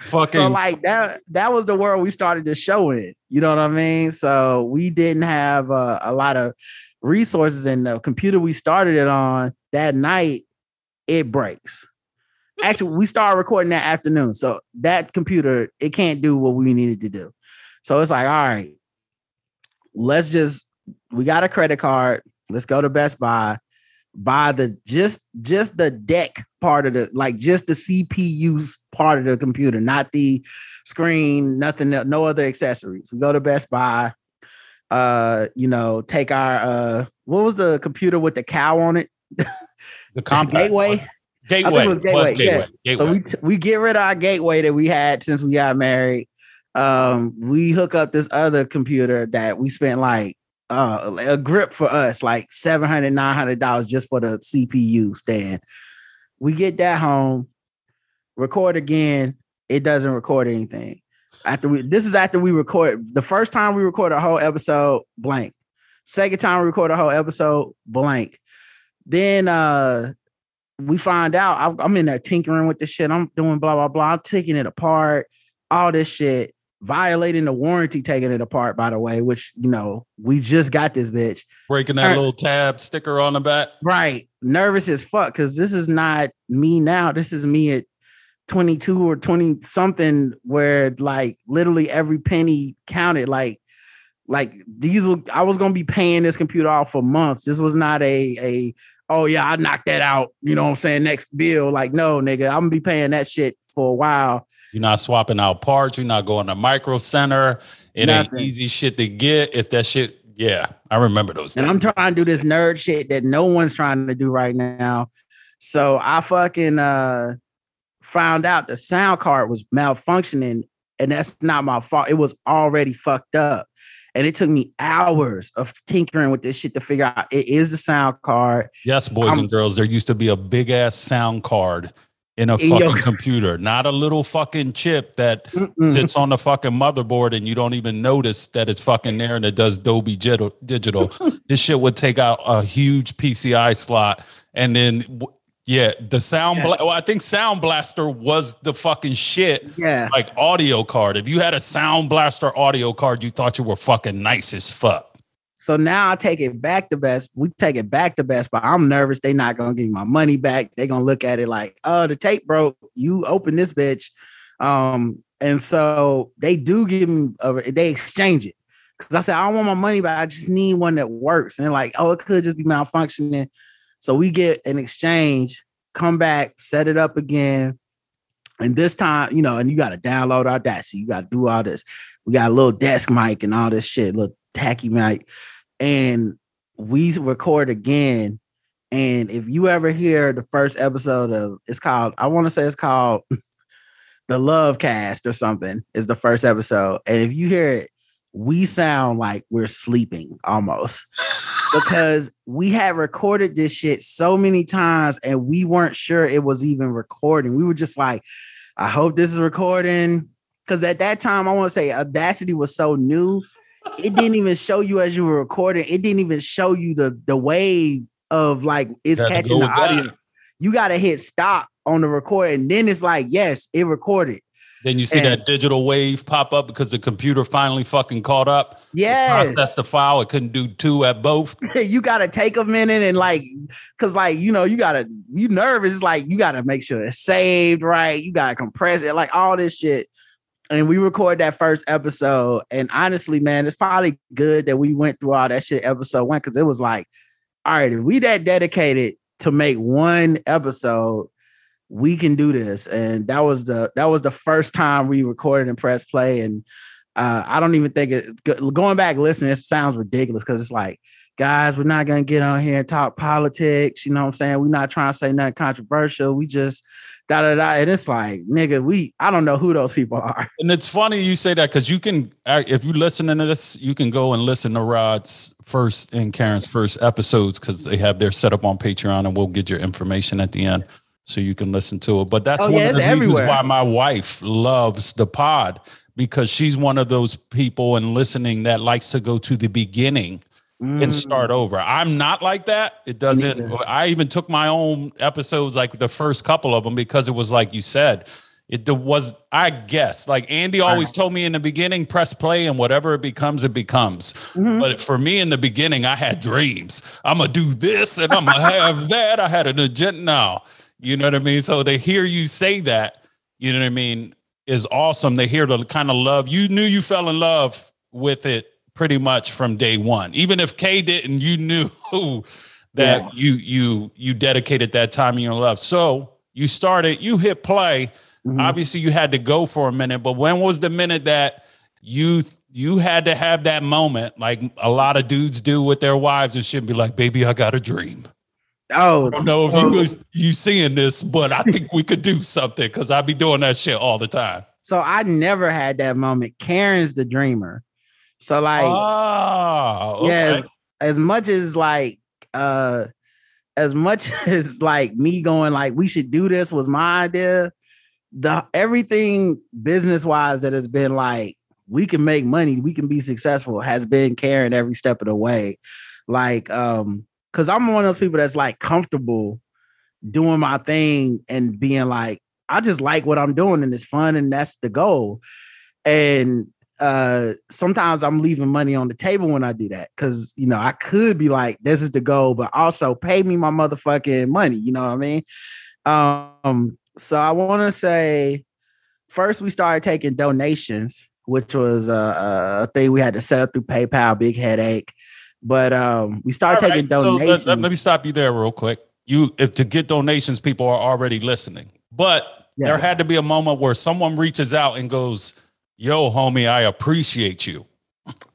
S1: Fucking
S2: So like that that was the world we started the show in. You know what I mean? So we didn't have uh, a lot of resources and the computer we started it on that night it breaks. Actually, we started recording that afternoon. So that computer it can't do what we needed to do. So it's like, all right, let's just we got a credit card. Let's go to Best Buy, buy the just just the deck part of the like just the CPU's part of the computer, not the screen, nothing, no other accessories. We go to Best Buy, uh, you know, take our uh what was the computer with the cow on it?
S1: the Compaq
S2: Gateway.
S1: Gateway.
S2: was Gateway,
S1: Gateway.
S2: yeah.
S1: Gateway.
S2: So we we get rid of our gateway that we had since we got married. Um, we hook up this other computer that we spent like uh a grip for us, like 700 dollars just for the CPU stand. We get that home, record again. It doesn't record anything. After we this is after we record the first time we record a whole episode blank. Second time we record a whole episode blank. Then uh we find out I'm, I'm in there tinkering with the shit. I'm doing blah blah blah. I'm taking it apart, all this shit, violating the warranty, taking it apart. By the way, which you know we just got this bitch
S1: Breaking that
S2: Alright.
S1: little tab sticker on the back.
S2: right, nervous as fuck because this is not me now. This is me at 22 or 20 something, where like literally every penny counted. Like like these, I was gonna be paying this computer off for months. This was not a a oh yeah, I knocked that out. You know what I'm saying? Next bill. Like, no, nigga, I'm gonna be paying that shit for a while.
S1: You're not swapping out parts. You're not going to micro center. It
S2: Nothing.
S1: ain't easy shit to get. If that shit, yeah, I remember those.
S2: And
S1: days.
S2: I'm trying to do this nerd shit that no one's trying to do right now. So I fucking uh found out the sound card was malfunctioning, and that's not my fault. It was already fucked up. And it took me hours of tinkering with this shit to figure out it is the sound card.
S1: yes, boys
S2: I'm-
S1: and girls, there used to be a big ass sound card in a
S2: In
S1: fucking computer, not a little fucking chip that
S2: Mm-mm.
S1: sits on the fucking motherboard and you don't even notice that it's fucking there and it does Dolby Digital. this shit would take out a huge PCI slot and then. Yeah, the sound.
S2: Yeah.
S1: Bla- well, I think Sound Blaster was the fucking shit.
S2: Yeah.
S1: like audio card. If you had a Sound Blaster audio card, you thought you were fucking nice as fuck.
S2: So now I take it back to Best. We take it back to Best, but I'm nervous. They not gonna give my money back. They gonna look at it like, oh, the tape broke. You open this bitch. Um, and so they do give me a, they exchange it. Cause I said, I don't want my money back. I just need one that works. And they're like, oh, it could just be malfunctioning. So we get an exchange, come back, set it up again. And this time, you know, and you got to download our Audacity. You got to do all this. We got a little desk mic and all this shit, little tacky mic. and we record again. And if you ever hear the first episode of it's called, I want to say it's called the Love Cast or something, is the first episode. And if you hear it, we sound like we're sleeping almost because we had recorded this shit so many times and we weren't sure it was even recording. We were just like, I hope this is recording. Because at that time, I want to say Audacity was so new, it didn't even show you as you were recording. It didn't even show you the the wave of like it's catching the audio. That. You got to hit stop on the record, and then it's like, yes, it recorded.
S1: Then you see and, that digital wave pop up because the computer finally fucking caught up.
S2: Yeah,
S1: processed the file. It couldn't do two at both.
S2: you got to take a minute and like, cause like you know you gotta you nervous like you got to make sure it's saved right. You got to compress it like all this shit and we record that first episode. And honestly, man, it's probably good that we went through all that shit episode one because it was like, all right, if we that dedicated to make one episode, we can do this. And that was the that was the first time we recorded and press play. And uh, I don't even think it going back listening, it sounds ridiculous because it's like, guys, we're not gonna get on here and talk politics. You know what I'm saying? We're not trying to say nothing controversial. We just da da da. And it's like, nigga, we I don't know who those people are.
S1: And it's funny you say that because you can, uh, if you listen to this, you can go and listen to Rod's first and Karen's first episodes because they have their setup on Patreon, and we'll get your information at the end so you can listen to it. But that's oh, one yeah, of the reasons everywhere. why my wife loves the pod because she's one of those people and listening that likes to go to the beginning mm. and start over. I'm not like that. It doesn't. I even took my own episodes, like the first couple of them, because it was like you said. It was, I guess, like Andy always told me in the beginning, press play and whatever it becomes, it becomes. Mm-hmm. But for me in the beginning, I had dreams. I'm going to do this and I'm going to have that. I had an agenda now. You know what I mean? So they hear you say that, you know what I mean, is awesome. They hear the kind of love. You knew you fell in love with it pretty much from day one. Even if Kay didn't, you knew that yeah. you you you dedicated that time in your love. So you started, you hit play. Mm-hmm. Obviously, you had to go for a minute, but when was the minute that you you had to have that moment, like a lot of dudes do with their wives and should be like, "Baby, I got a dream."
S2: Oh,
S1: I don't know if you was, you seeing this, but I think we could do something because I'd be doing that shit all the time.
S2: So I never had that moment. Karen's the dreamer. So like,
S1: oh, okay.
S2: yeah, as much as like, uh, as much as like me going like we should do this was my idea. The everything business wise that has been like we can make money, we can be successful has been Karen every step of the way. Like, um, because I'm one of those people that's like comfortable doing my thing and being like, I just like what I'm doing and it's fun and that's the goal. And uh sometimes I'm leaving money on the table when I do that because you know I could be like, this is the goal, but also pay me my motherfucking money. You know what I mean? Um, so I want to say first we started taking donations, which was a, a, thing we had to set up through PayPal, big headache. But um, we started taking donations. So
S1: let, let, let, me stop you there real quick. You if to get donations, people are already listening, but yeah. there had to be a moment where someone reaches out and goes yo, homie, I appreciate you.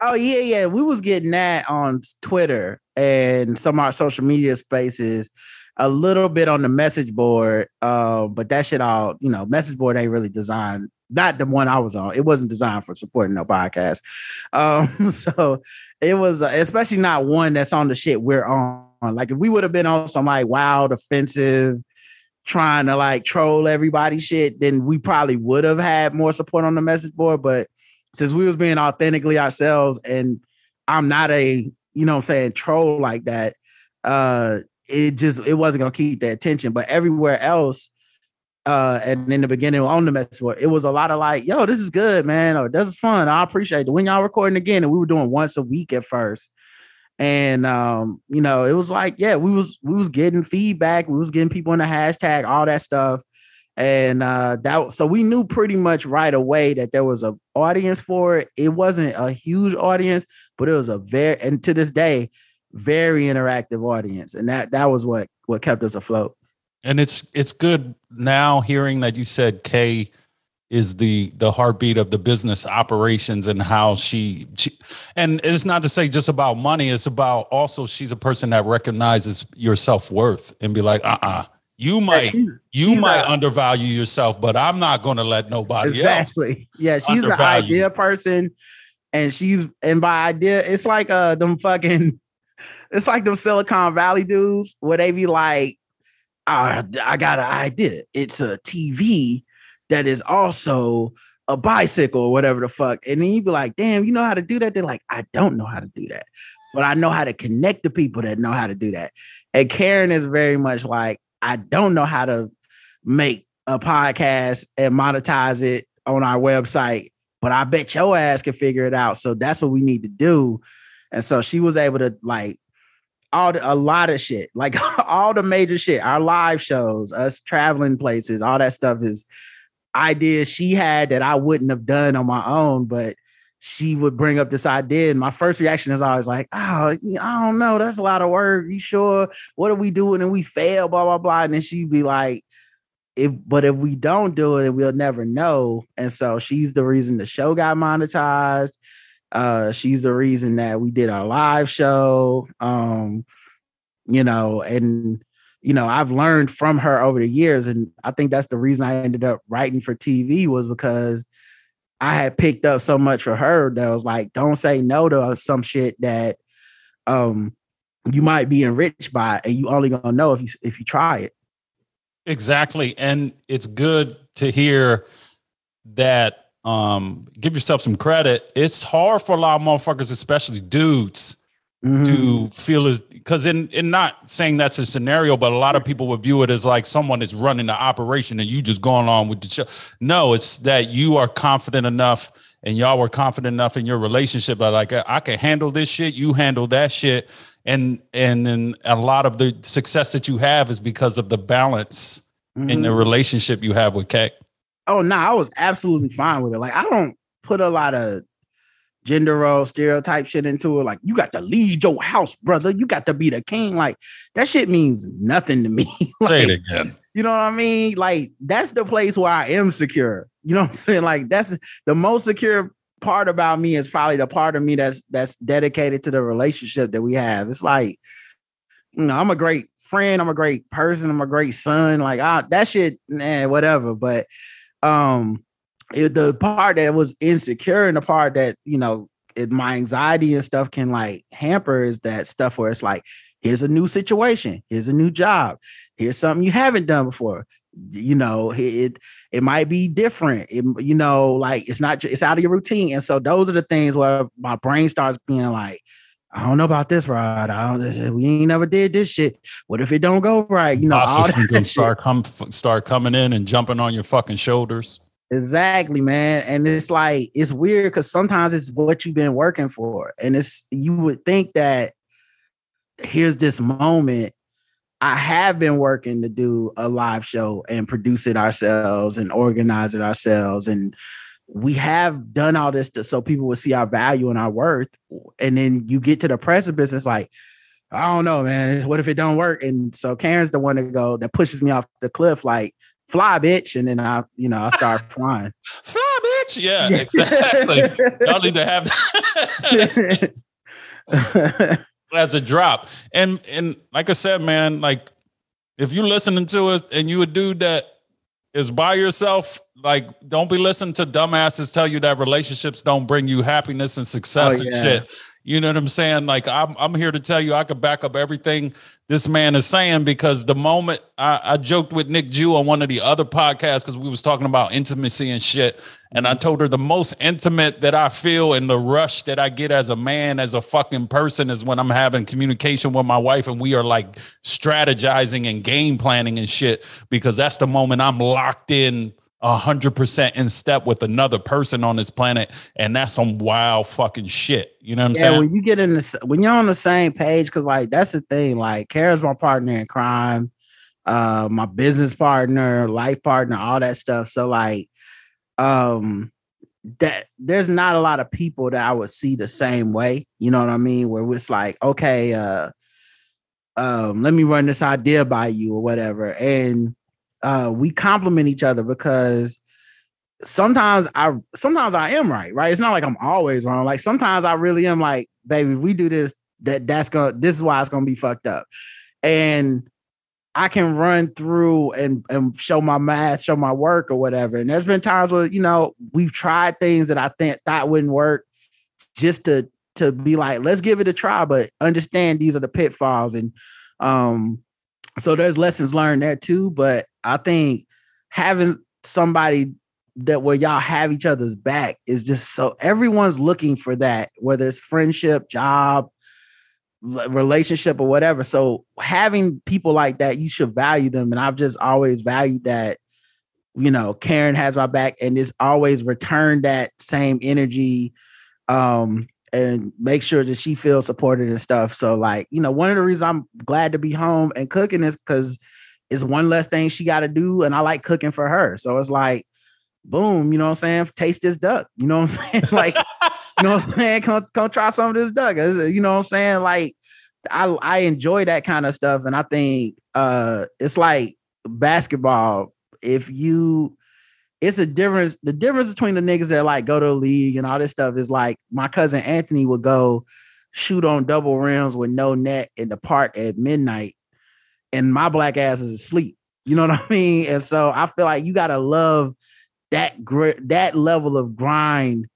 S2: Oh yeah, yeah. We was getting that on Twitter and some of our social media spaces, a little bit on the message board. Uh, but that shit all, you know, message board ain't really designed. Not the one I was on. It wasn't designed for supporting no podcast. Um, so it was uh, especially not one that's on the shit we're on. Like if we would have been on some like wild, offensive, trying to like troll everybody shit, then we probably would have had more support on the message board. But since we was being authentically ourselves and I'm not a, you know I'm saying, troll like that, uh, it just it wasn't gonna keep the attention. But everywhere else, uh, and in the beginning on the message board, it was a lot of like, yo, this is good, man, or this is fun. I appreciate it. When y'all recording again, and we were doing once a week at first and um, you know, it was like, yeah, we was we was getting feedback, we was getting people in the hashtag, all that stuff. And uh that so we knew pretty much right away that there was a audience for it. It wasn't a huge audience, but it was a very and to this day, very interactive audience. And that that was what what kept us afloat.
S1: And it's it's good now hearing that you said Kay is the the heartbeat of the business operations and how she, she and it's not to say just about money it's about also she's a person that recognizes your self-worth and be like uh-uh you might yeah, you she's might a, undervalue yourself but i'm not going to let nobody
S2: exactly. Yeah she's an idea person and she's and by idea it's like uh them fucking it's like them silicon valley dudes where they be like uh, i got an idea. It's a tv that is also a bicycle or whatever the fuck. And then you'd be like, damn, you know how to do that? They're like, I don't know how to do that. But I know how to connect the people that know how to do that. And Karen is very much like, I don't know how to make a podcast and monetize it on our website, but I bet your ass can figure it out. So that's what we need to do. And so she was able to like all the, a lot of shit, like all the major shit, our live shows, us traveling places, all that stuff is ideas she had that I wouldn't have done on my own, but she would bring up this idea. And my first reaction is always like, oh, I don't know. That's a lot of work. You sure? What are we doing? And we fail, blah, blah, blah. And then she'd be like, if but if we don't do it, we'll never know. And so she's the reason the show got monetized. Uh, she's the reason that we did our live show. Um, you know, and you know, I've learned from her over the years. And I think that's the reason I ended up writing for TV was because I had picked up so much for her that was like, don't say no to some shit that um you might be enriched by and you only gonna know if you if you try it.
S1: Exactly. And it's good to hear that um give yourself some credit. It's hard for a lot of motherfuckers, especially dudes, mm-hmm. to feel as because in in not saying that's a scenario, but a lot of people would view it as like someone is running the operation and you just going on with the show. No, it's that you are confident enough and y'all were confident enough in your relationship that like I can handle this shit, you handle that shit. And and then a lot of the success that you have is because of the balance mm-hmm. in the mm-hmm. relationship you have with Kay.
S2: Oh no, nah, I was absolutely fine with it. Like I don't put a lot of gender role stereotype shit into it. Like, you got to lead your house, brother. You got to be the king. Like, that shit means nothing to me. like,
S1: Say it again.
S2: You know what I mean? Like, that's the place where I am secure. You know what I'm saying? Like, that's the most secure part about me is probably the part of me that's that's dedicated to the relationship that we have. It's like, you know, I'm a great friend, I'm a great person, I'm a great son. Like, ah, that shit, man, whatever. But um, it, the part that was insecure and the part that you know it, my anxiety and stuff can like hamper is that stuff where it's like here's a new situation here's a new job here's something you haven't done before you know it it might be different it, you know like it's not it's out of your routine and so those are the things where my brain starts being like I don't know about this, Rod. I don't. We ain't never did this shit. What if it don't go right? You know, all
S1: that start come start coming in and jumping on your fucking shoulders.
S2: Exactly, man. And it's like it's weird because sometimes it's what you've been working for. And it's you would think that here's this moment. I have been working to do a live show and produce it ourselves and organize it ourselves. And we have done all this to, so people will see our value and our worth. And then you get to the precipice, it's like, I don't know, man. What if it don't work? And so Karen's the one to go that pushes me off the cliff, like, fly bitch. And then i you know i start flying.
S1: Fly bitch? Yeah exactly. Y'all need to have that as a drop. And and like i said man like if you're listening to us and you a dude that is by yourself like don't be listening to dumbasses tell you that relationships don't bring you happiness and success oh, yeah. and shit you know what I'm saying? Like I'm I'm here to tell you I could back up everything this man is saying because the moment I, I joked with Nick Jew on one of the other podcasts because we was talking about intimacy and shit. And I mm-hmm. told her the most intimate that I feel and the rush that I get as a man, as a fucking person, is when I'm having communication with my wife and we are like strategizing and game planning and shit, because that's the moment I'm locked in hundred percent in step with another person on this planet, and that's some wild fucking shit. You know what I'm yeah, saying?
S2: When you get in the when you're on the same page, because like that's the thing. Like, Kara's my partner in crime, uh, my business partner, life partner, all that stuff. So like, um, that there's not a lot of people that I would see the same way. You know what I mean? Where it's like, okay, uh, um, let me run this idea by you or whatever, and uh, we complement each other because sometimes I sometimes I am right, right? It's not like I'm always wrong. Like sometimes I really am like, baby, we do this, that that's gonna this is why it's gonna be fucked up. And I can run through and, and show my math, show my work or whatever. And there's been times where, you know, we've tried things that I think thought wouldn't work just to to be like, let's give it a try, but understand these are the pitfalls. And um, so there's lessons learned there too. But I think having somebody that where y'all have each other's back is just so everyone's looking for that, whether it's friendship, job, relationship, or whatever. So having people like that, you should value them. And I've just always valued that. You know, Karen has my back and it's always returned that same energy um and make sure that she feels supported and stuff. So, like, you know, one of the reasons I'm glad to be home and cooking is because it's one less thing she got to do, and I like cooking for her. So it's like, boom, you know what I'm saying? Taste this duck. You know what I'm saying? like, you know what I'm saying? Come, come try some of this duck. You know what I'm saying? Like, I I enjoy that kind of stuff, and I think uh it's like basketball. If you it's a difference. The difference between the niggas that like go to the league and all this stuff is like my cousin Anthony would go shoot on double rims with no net in the park at midnight, and my black ass is asleep. You know what I mean? And so I feel like you gotta love that grit, that level of grind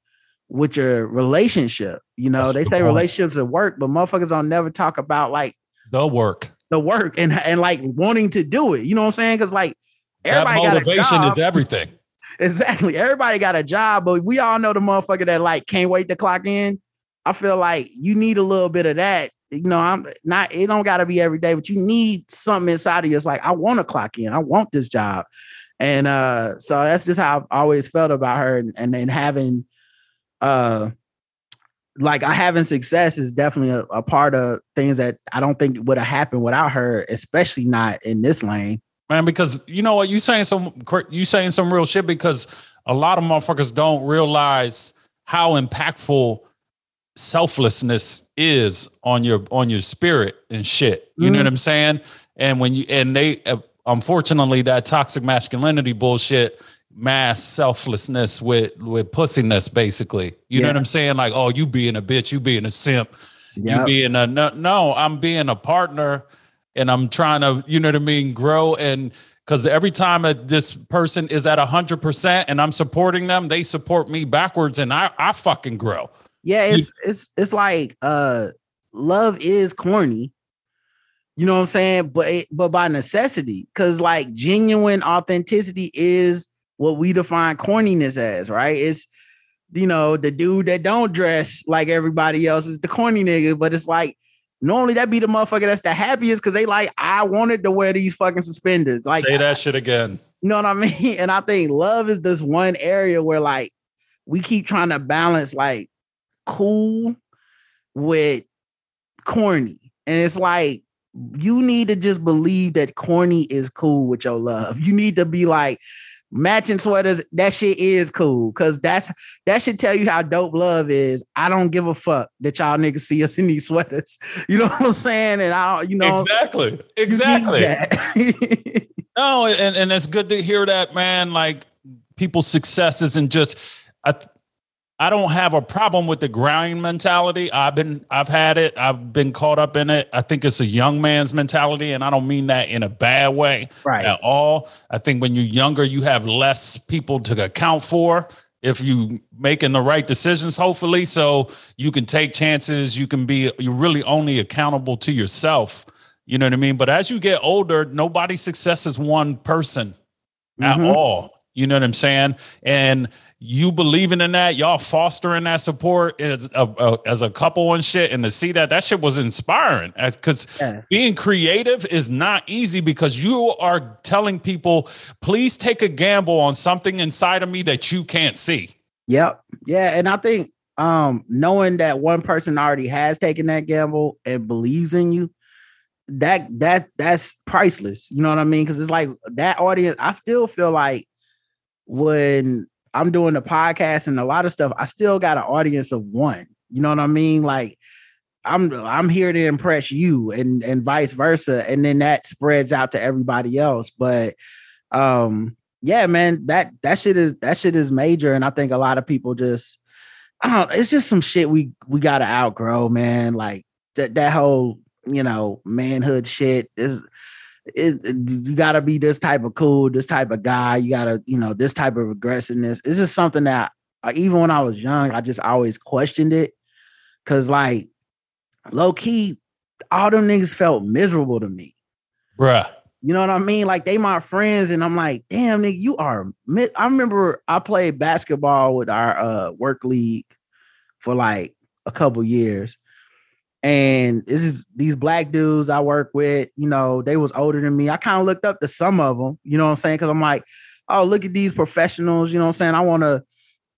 S2: with your relationship. You know, That's they say point. relationships at work, but motherfuckers don't never talk about like
S1: the work,
S2: the work, and and like wanting to do it. You know what I'm saying? Because like
S1: everybody that motivation is everything.
S2: Exactly. Everybody got a job, but we all know the motherfucker that like can't wait to clock in. I feel like you need a little bit of that. You know, I'm not, it don't gotta be every day, but you need something inside of you. It's like, I want to clock in, I want this job. And uh, so that's just how I've always felt about her. And, and then having uh like I having success is definitely a, a part of things that I don't think would have happened without her, especially not in this lane
S1: man. Because you know what, you saying some you saying some real shit because a lot of motherfuckers don't realize how impactful selflessness is on your on your spirit and shit. You mm-hmm. know what I'm saying? And when you and they uh, unfortunately that toxic masculinity bullshit mass selflessness with with pussiness basically. You yeah. know what I'm saying? Like, oh, you being a bitch, you being a simp, yep. you being a no, no, I'm being a partner and I'm trying to, you know what I mean, grow and because every time this person is at hundred percent and I'm supporting them, they support me backwards, and I I fucking grow.
S2: Yeah, it's it's it's like uh, love is corny. You know what I'm saying? But it, but by necessity, because like genuine authenticity is what we define corniness as, right? It's you know the dude that don't dress like everybody else is the corny nigga, but it's like Normally that be the motherfucker that's the happiest because they like, I wanted to wear these fucking suspenders. Like
S1: say that shit again.
S2: You know what I mean? And I think love is this one area where like we keep trying to balance like cool with corny. And it's like you need to just believe that corny is cool with your love. You need to be like, matching sweaters, that shit is cool. Cause that's that should tell you how dope love is. I don't give a fuck that y'all niggas see us in these sweaters. You know what I'm saying? And I you know
S1: exactly, exactly. no, and, and it's good to hear that, man. Like people's successes and just I I don't have a problem with the grind mentality. I've been, I've had it. I've been caught up in it. I think it's a young man's mentality, and I don't mean that in a bad way
S2: right.
S1: at all. I think when you're younger, you have less people to account for if you making the right decisions hopefully so you can take chances you can be you're really only accountable to yourself you know what i mean but as you get older nobody's success is one person mm-hmm. at all you know what i'm saying and you believing in that, y'all fostering that support as a, a, as a couple and shit, and to see that that shit was inspiring. Because yeah. being creative is not easy because you are telling people, please take a gamble on something inside of me that you can't see.
S2: Yep. Yeah, and I think um knowing that one person already has taken that gamble and believes in you that that that's priceless you know what i mean because it's like that audience i still feel like when I'm doing the podcast and a lot of stuff, I still got an audience of one. You know what I mean? Like I'm I'm here to impress you and and vice versa. And then that spreads out to everybody else. But um yeah, man, that that shit is that shit is major, and I think a lot of people just, I don't. It's just some shit we we gotta outgrow, man. Like that that whole you know manhood shit is. It, you gotta be this type of cool, this type of guy. You gotta, you know, this type of aggressiveness. It's just something that uh, even when I was young, I just always questioned it. Cause like low key, all them niggas felt miserable to me.
S1: Bruh.
S2: You know what I mean? Like they my friends, and I'm like, damn, nigga, you are. I remember I played basketball with our uh, work league for like a couple years, and this is these black dudes I work with. You know, they was older than me. I kind of looked up to some of them. You know what I'm saying? Because I'm like, oh, look at these professionals. You know what I'm saying? I want to.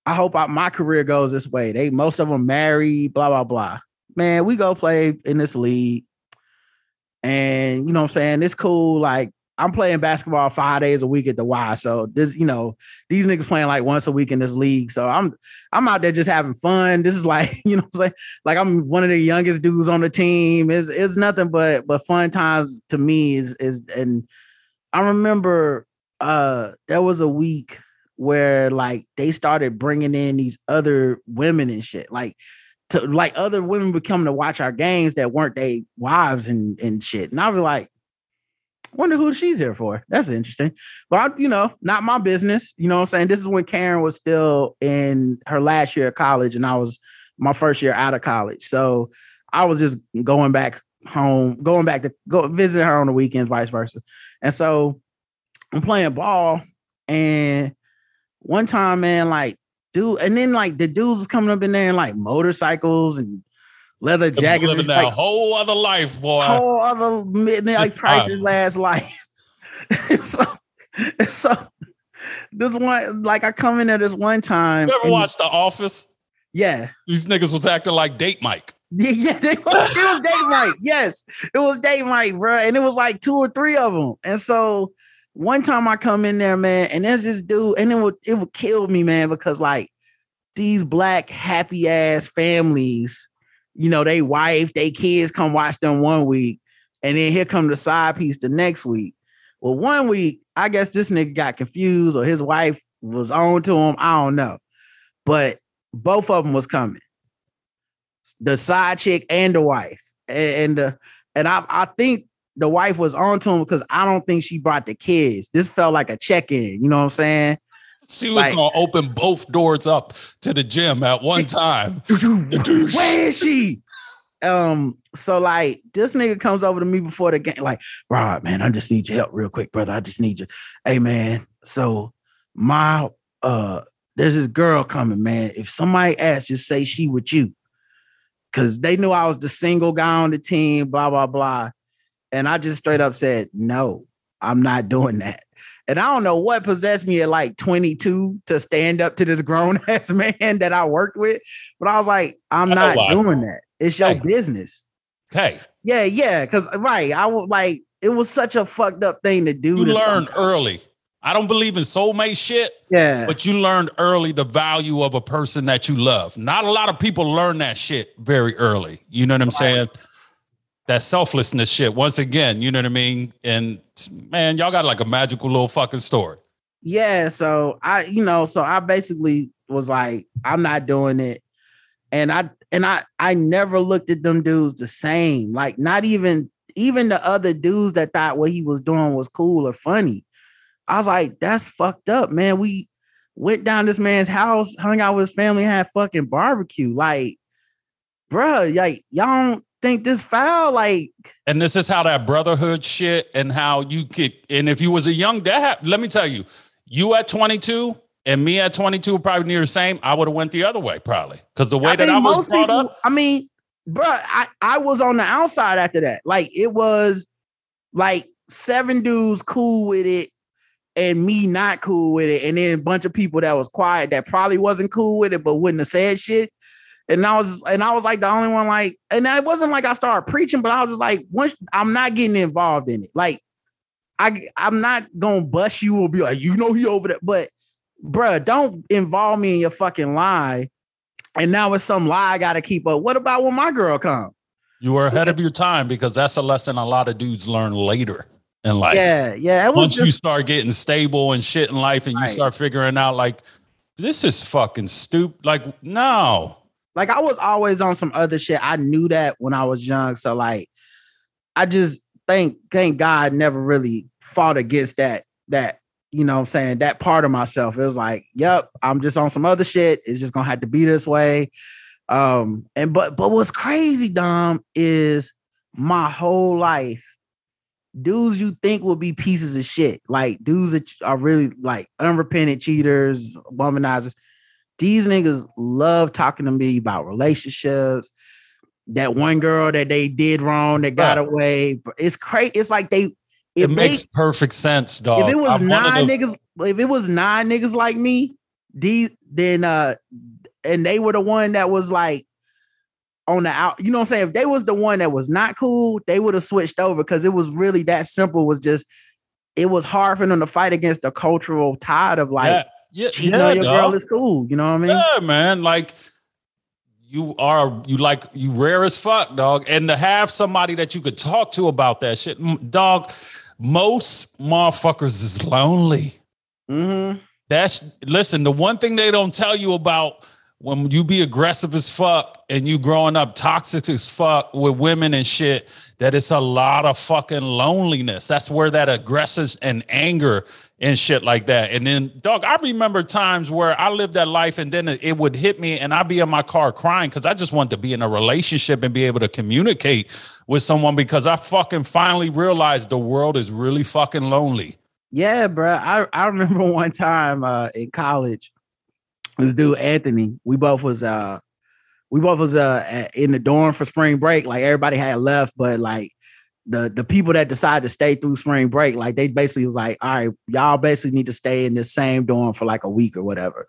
S2: I hope I, my career goes this way. They most of them married. Blah blah blah. Man, we go play in this league and you know what I'm saying? It's cool. Like I'm playing basketball five days a week at the Y. So this, you know, these niggas playing like once a week in this league. So I'm I'm out there just having fun. This is like, you know I'm saying? Like I'm one of the youngest dudes on the team. It's it's nothing but but fun times to me is is and I remember uh there was a week where like they started bringing in these other women and shit. Like to like other women would come to watch our games that weren't they wives and and shit. And I was like, wonder who she's here for. That's interesting. But I, you know, not my business. You know what I'm saying? This is when Karen was still in her last year of college, and I was my first year out of college. So I was just going back home, going back to go visit her on the weekends, vice versa. And so I'm playing ball, and one time, man, like dude, and then like the dudes was coming up in there in like motorcycles and leather jackets.
S1: Living
S2: that
S1: like, whole other life, boy.
S2: Whole other like uh, prices last life. so, so this one, like I come in there this one time.
S1: You ever watched The Office?
S2: Yeah.
S1: These niggas was acting like date Mike.
S2: Yeah, yeah, they was, it was date Mike. Yes, it was date Mike, bro. And it was like two or three of them. And so one time I come in there, man, and there's this dude, and it would it would kill me, man, because like these black happy ass families, you know, they wife, they kids come watch them one week, and then here come the side piece the next week. Well, one week, I guess this nigga got confused, or his wife was on to him. I don't know, but both of them was coming. The side chick and the wife, and and, uh, and I I think the wife was on to him because I don't think she brought the kids. This felt like a check-in, you know what I'm saying?
S1: She was like, gonna open both doors up to the gym at one time.
S2: Where is she? Um, so like this nigga comes over to me before the game, like, Rob, man, I just need your help real quick, brother. I just need you. Hey man, so my uh there's this girl coming, man. If somebody asks, just say she with you. Cause they knew I was the single guy on the team, blah, blah, blah. And I just straight up said, no, I'm not doing that. And I don't know what possessed me at like 22 to stand up to this grown ass man that I worked with. But I was like, I'm not doing that. It's your hey. business.
S1: Okay.
S2: Yeah, yeah. Cause right. I was like, it was such a fucked up thing to do.
S1: You learned early. I don't believe in soulmate shit.
S2: Yeah.
S1: But you learned early the value of a person that you love. Not a lot of people learn that shit very early. You know what I'm right. saying? That selflessness shit once again, you know what I mean? And man, y'all got like a magical little fucking story.
S2: Yeah, so I, you know, so I basically was like, I'm not doing it. And I and I I never looked at them dudes the same. Like not even even the other dudes that thought what he was doing was cool or funny. I was like, that's fucked up, man. We went down this man's house, hung out with his family, had fucking barbecue. Like, bruh, like y'all don't think this foul like
S1: and this is how that brotherhood shit and how you could and if you was a young dad let me tell you you at 22 and me at 22 probably near the same i would have went the other way probably. Because the way I that i was brought people, up
S2: i mean bro I, I was on the outside after that. Like it was like seven dudes cool with it and me not cool with it. And then a bunch of people that was quiet that probably wasn't cool with it but wouldn't have said shit and I was and I was like the only one like, and it wasn't like I started preaching, but I was just like, once I'm not getting involved in it. Like, I I'm not gonna bust you or be like, you know, he over there, but bruh, don't involve me in your fucking lie. And now it's some lie I gotta keep up. What about when my girl come?
S1: You were ahead of your time because that's a lesson a lot of dudes learn later. in life.
S2: Yeah, yeah. It was
S1: Once you start getting stable and shit in life, and you start figuring out like this is fucking stupid. Like no,
S2: like I was always on some other shit. I knew that when I was young. So like I just thank thank God never really fought against that that you know I'm saying that part of myself. It was like, yep, I'm just on some other shit. It's just gonna have to be this way. Um, and but but what's crazy, Dom, is my whole life, dudes you think will be pieces of shit, like dudes that are really like unrepentant cheaters, womanizers. These niggas love talking to me about relationships. That one girl that they did wrong that got
S1: Right.
S2: away. It's crazy. It's like they
S1: it
S2: they
S1: makes perfect sense, dog.
S2: if it was
S1: I'm
S2: nine niggas, if it was nine niggas like me, these then uh and they were the one that was like on the out, you know what I'm saying? If they was the one that was not cool, they would have switched over because it was really that simple. Was just it was hard for them to fight against the cultural tide of like
S1: yeah, yeah,
S2: cheating
S1: yeah,
S2: on your girl
S1: dog.
S2: is cool. You know what I mean?
S1: Yeah, man. Like you are you like you rare as fuck, dog. And to have somebody that you could talk to about that shit, dog. Most motherfuckers is lonely.
S2: Mm-hmm.
S1: That's listen, the one thing they don't tell you about when you be aggressive as fuck and you growing up toxic as fuck with women and shit, that it's a lot of fucking loneliness. That's where that aggression and anger and shit like that. And then, dog, I remember times where I lived that life and then it would hit me and I'd be in my car crying because I just wanted to be in a relationship and be able to communicate with someone because I fucking finally realized the world is really fucking lonely.
S2: Yeah, bro. I, I remember one time uh in college, this dude Anthony, we both was uh we both was uh in the dorm for spring break. Like everybody had left, but like the the people that decided to stay through spring break, like they basically was like, all right, y'all basically need to stay in the same dorm for like a week or whatever.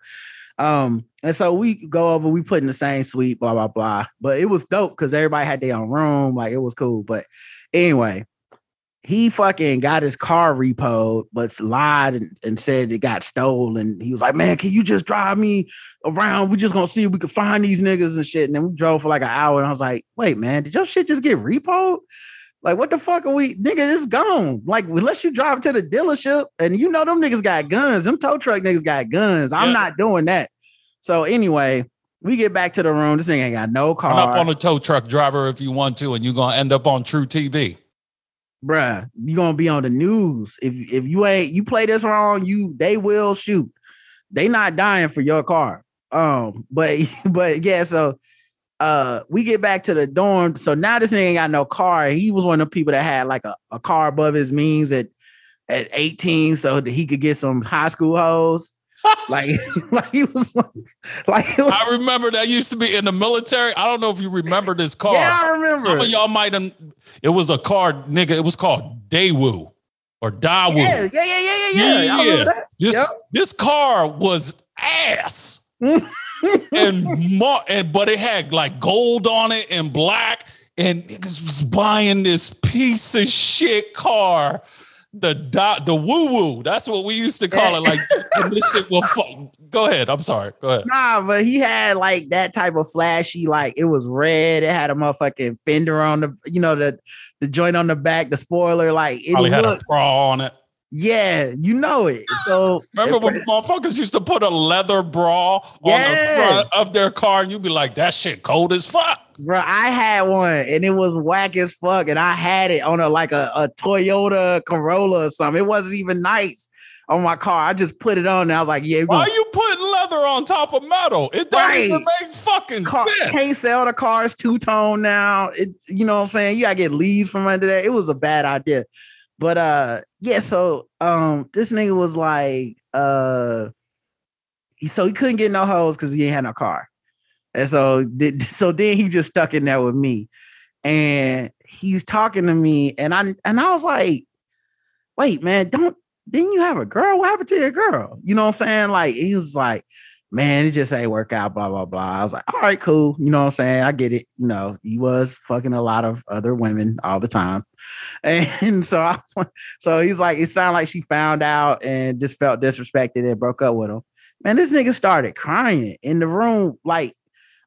S2: Um, and so we go over, we put in the same suite, blah blah blah. But it was dope because everybody had their own room, like it was cool. But anyway, he fucking got his car repoed, but lied and, and said it got stolen. He was like, Man, can you just drive me around? We just gonna see if we can find these niggas and shit. And then we drove for like an hour, and I was like, Wait, man, did your shit just get repoed? Like, what the fuck are we, nigga? It's gone. Like, unless you drive to the dealership and you know them niggas got guns, them tow truck niggas got guns. I'm
S1: Yeah.
S2: not doing that. So anyway, we get back to the room. This nigga ain't got no car.
S1: Run up on a tow truck driver if you want to, and you're gonna end up on truTV.
S2: bruh, you're gonna be on the news. If if you ain't you play this wrong, you they will shoot. They not dying for your car. Um, but but yeah, so uh we get back to the dorm. So now this nigga ain't got no car. He was one of the people that had like a, a car above his means at at 18 so that he could get some high school hoes. like like he was like, like was,
S1: I remember that used to be in the military. I don't know if you remember this car.
S2: yeah, I remember.
S1: Some of y'all might have. It was a car, nigga. It was called Daewoo or Daewoo.
S2: Yeah, yeah, yeah, yeah, yeah, yeah.
S1: Yeah,
S2: I remember that.
S1: This
S2: Yep.
S1: this car was ass. and more, and but it had like gold on it and black, and niggas was buying this piece of shit car. The dot the woo woo. That's what we used to call it. Like this shit will fu- go ahead. I'm sorry. Go ahead.
S2: Nah, but he had like that type of flashy, like it was red. It had a motherfucking fender on the, you know, the the joint on the back, the spoiler, like it
S1: Probably had a
S2: looked,
S1: bra on it.
S2: Yeah, you know it. So
S1: Remember when motherfuckers used to put a leather bra on
S2: Yeah.
S1: the front of their car and you'd be like, that shit cold as fuck.
S2: bro, I had one and it was whack as fuck, and I had it on a like a, a Toyota Corolla or something. It wasn't even nice on my car. I just put it on and I was like, yeah,
S1: Why are you putting leather on top of metal? It doesn't even make fucking
S2: car,
S1: sense.
S2: can't sell the cars two tone now. It you know what I'm saying? You gotta get leads from under there. It was a bad idea. But uh yeah, so um this nigga was like uh so he couldn't get no hoes because he ain't had no car. And so so then he just stuck in there with me. And he's talking to me and I and I was like, wait, man, don't didn't you have a girl? What happened to your girl? You know what I'm saying? Like he was like, man, it just ain't work out, blah, blah, blah. I was like, all right, cool. You know what I'm saying? I get it. You know, he was fucking a lot of other women all the time. And so I was like, so he's like, it sounded like she found out and just felt disrespected and broke up with him. Man, this nigga started crying in the room. Like,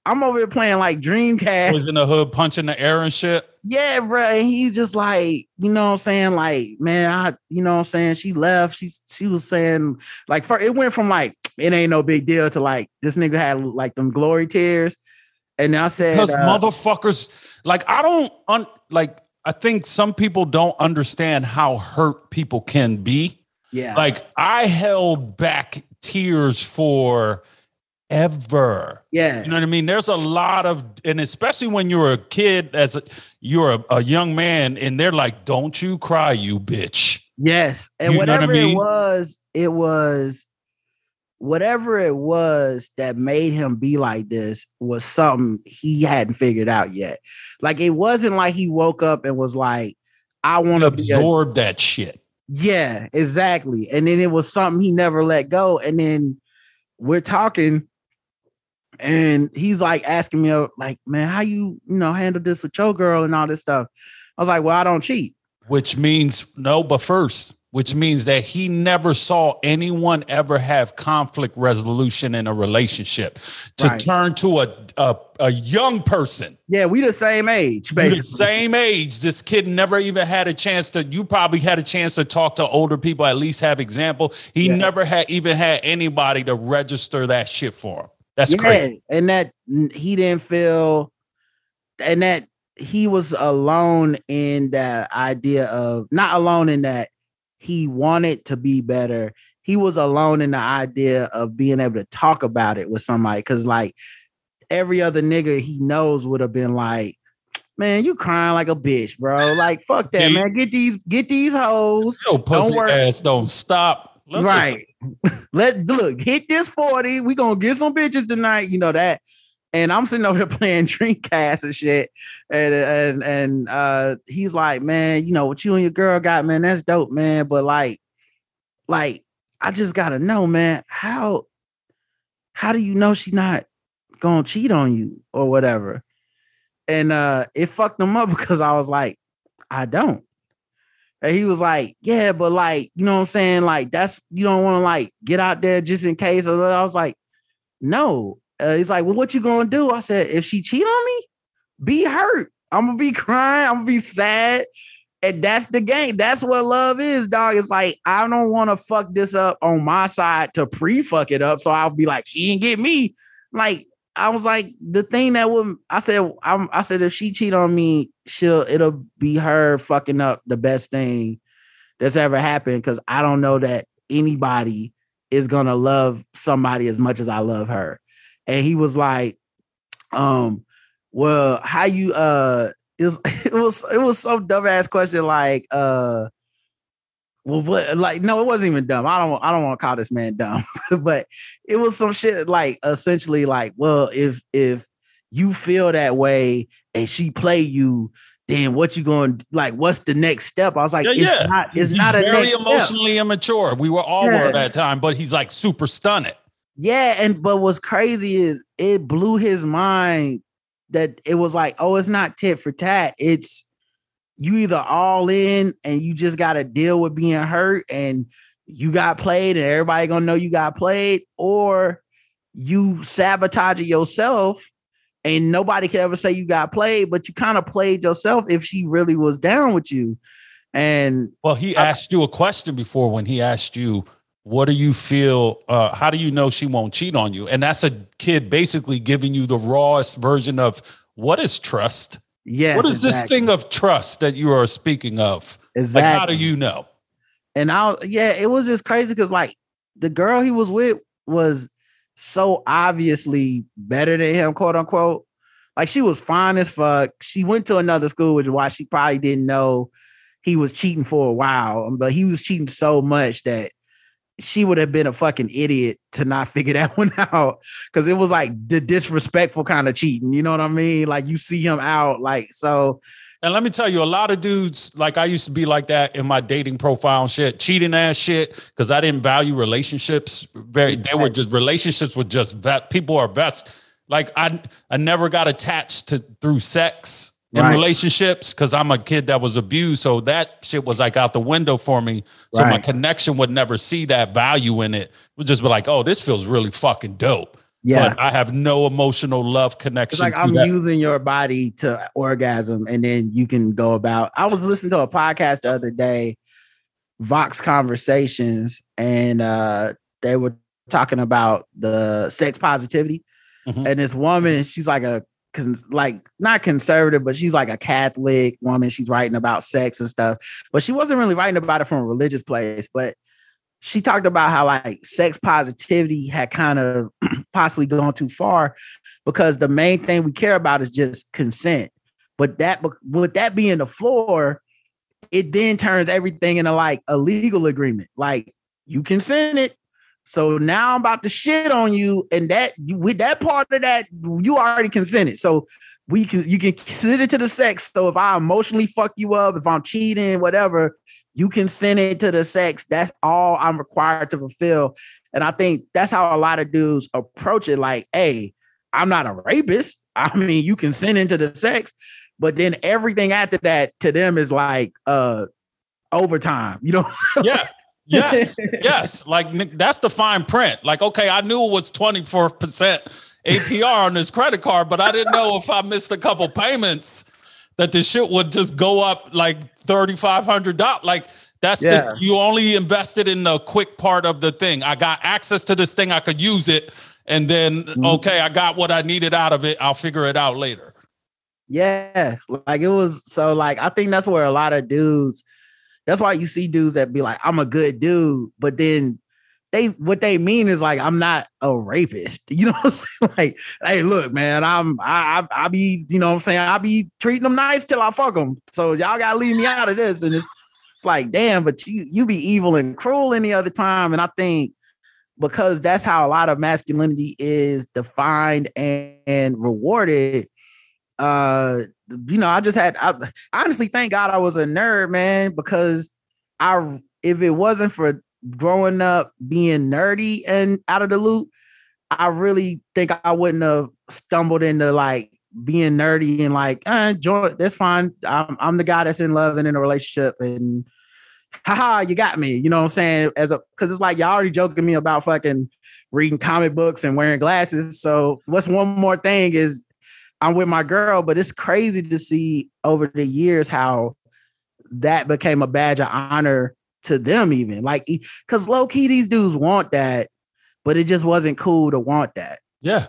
S2: I'm over here playing like Dreamcast.
S1: Was in the hood punching the air and shit.
S2: Yeah, bro. And he's just like, you know what I'm saying? Like, man, I, you know what I'm saying? She left. She she was saying, like, for it went from like, it ain't no big deal to like this nigga had like them glory tears. And I said,
S1: Because
S2: uh,
S1: motherfuckers, like I don't un, like I think some people don't understand how hurt people can be.
S2: yeah,
S1: Like I held back tears for ever.
S2: yeah,
S1: You know what I mean? There's a lot of, and especially when you're a kid, as a, you're a, a young man, and they're like, "Don't you cry, you bitch."
S2: yes. And
S1: You know what I
S2: whatever
S1: mean?
S2: it was, it was whatever it was that made him be like this was something he hadn't figured out yet. Like it wasn't like he woke up and was like, I want to be a
S1: Absorb that shit.
S2: Yeah, exactly. And then it was something he never let go. And then we're talking, and he's like asking me, like, man, how you, you know, handle this with your girl and all this stuff. I was like, well, I don't cheat.
S1: which means no, but first, which means that he never saw anyone ever have conflict resolution in a relationship to
S2: Right.
S1: turn to a, a a young person
S2: Yeah, we the same age, basically.
S1: same age. This kid never even had a chance to. You probably had a chance to talk to older people, at least have example. He
S2: Yeah.
S1: never had even had anybody to register that shit for him. That's
S2: yeah,
S1: crazy.
S2: and that he didn't feel, and that he was alone in that idea of not alone in that he wanted to be better. He was alone in the idea of being able to talk about it with somebody because, like, every other nigga he knows would have been like, "Man, you crying like a bitch, bro. Like, fuck that, man. Get these, get these hoes."
S1: Yo, pussy
S2: worry.
S1: ass don't stop. Let's
S2: right. Let look hit this 40. We gonna get some bitches tonight. You know that. And I'm sitting over there playing Dreamcast and shit. And and and uh he's like, man, you know what you and your girl got, man, that's dope, man. But like, like, I just gotta know, man, how how do you know she not gonna cheat on you or whatever? And uh it fucked him up because I was like, I don't. And he was like, Yeah, but like, you know what I'm saying? Like, that's you don't want to like get out there just in case. Or I was like, No. Uh, he's like, Well, what you gonna do? I said, If she cheat on me, be hurt. I'm gonna be crying, I'm gonna be sad. And that's the game. That's what love is, dog. It's like, I don't want to fuck this up on my side to pre-fuck it up. So I'll be like, she didn't get me. Like, I was like, the thing that would I said, I'm, I said, if she cheat on me, she'll it'll be her fucking up the best thing that's ever happened. Cause I don't know that anybody is gonna love somebody as much as I love her. And he was like, um, well, how you uh it was it was it was some dumbass question like uh well what like no it wasn't even dumb i don't i don't want to call this man dumb but it was some shit like essentially like well if if you feel that way and she play you then what you going to like what's the next step i was like
S1: Yeah,
S2: it's
S1: yeah.
S2: not it's
S1: He's
S2: not a
S1: very
S2: next step.
S1: emotionally immature. We were all were at that time, but he's like super stunning.
S2: Yeah, and but what's crazy is it blew his mind that it was like, oh, it's not tit for tat. It's you either all in and you just got to deal with being hurt and you got played and everybody gonna know you got played, or you sabotage it yourself and nobody can ever say you got played, but you kind of played yourself if she really was down with you. And
S1: Well, he
S2: I-
S1: asked you a question before when he asked you, "What do you feel? Uh, how do you know she won't cheat on you?" And that's a kid basically giving you the rawest version of what is trust.
S2: Yes,
S1: what is this thing of trust that you are speaking of?
S2: Exactly.
S1: Like, how do you know?
S2: and I yeah, it was just crazy because like the girl he was with was so obviously better than him, quote unquote. Like she was fine as fuck. She went to another school, which is why she probably didn't know he was cheating for a while, but he was cheating so much that she would have been a fucking idiot to not figure that one out because it was like the disrespectful kind of cheating. You know what I mean? Like you see him out, like so.
S1: And let me tell you, a lot of dudes, like I used to be like that in my dating profile and shit, cheating ass shit, because I didn't value relationships. Very, they were just relationships with just vet. People are best. Like I, I never got attached to through sex in
S2: Right.
S1: relationships because I'm a kid that was abused. So that shit was like out the window for me. So my connection would never see that value in it. It would just be like, oh, this feels really fucking dope.
S2: Yeah.
S1: but I have no emotional love connection.
S2: It's
S1: connection.
S2: like I'm
S1: that.
S2: using your body to orgasm, and then you can go about. I was listening to a podcast the other day, Vox Conversations, and uh, they were talking about the sex positivity.
S1: Mhm.
S2: And this woman, she's like a con- like not conservative, but she's like a Catholic woman. She's writing about sex and stuff, but she wasn't really writing about it from a religious place. But she talked about how like sex positivity had kind of possibly gone too far because the main thing we care about is just consent. But that with that being the floor, it then turns everything into like a legal agreement. Like you consented. So now I'm about to shit on you, and that with that part of that, you already consented. So we can you can consider to the sex. So if I emotionally fuck you up, if I'm cheating, whatever, you can send it to the sex. That's all I'm required to fulfill. And I think that's how a lot of dudes approach it. Like, hey, I'm not a rapist. I mean, you can send into the sex, but then everything after that to them is like uh overtime. You know what I'm saying?
S1: Yeah. Yes. yes. Like that's the fine print. Like, okay, I knew it was 24% APR on this credit card, but I didn't know if I missed a couple payments that the shit would just go up like $3,500. Like, that's
S2: Yeah.
S1: just, you only invested in the quick part of the thing. I got access to this thing, I could use it. And then,
S2: Mhm.
S1: okay, I got what I needed out of it. I'll figure it out later.
S2: Yeah, like it was so like I think that's where a lot of dudes that's why you see dudes that be like, I'm a good dude, but then they what they mean is like I'm not a rapist. You know what I'm saying? Like, hey, look, man, I'm I I, I be, you know what I'm saying, I be treating them nice till I fuck them. So y'all gotta leave me out of this. And it's it's like, damn, but you you be evil and cruel any other time. And I think because that's how a lot of masculinity is defined and, and rewarded uh you know i just had I, honestly thank god i was a nerd man because i if it wasn't for growing up being nerdy and out of the loop i really think i wouldn't have stumbled into like being nerdy and like eh, joy that's fine. I'm, I'm the guy that's in love and in a relationship and haha you got me you know what i'm saying? As a because it's like y'all already joking me about fucking reading comic books and wearing glasses so what's one more thing is I'm with my girl, but it's crazy to see over the years how that became a badge of honor to them, even like because low key these dudes want that, but it just wasn't cool to want that.
S1: Yeah,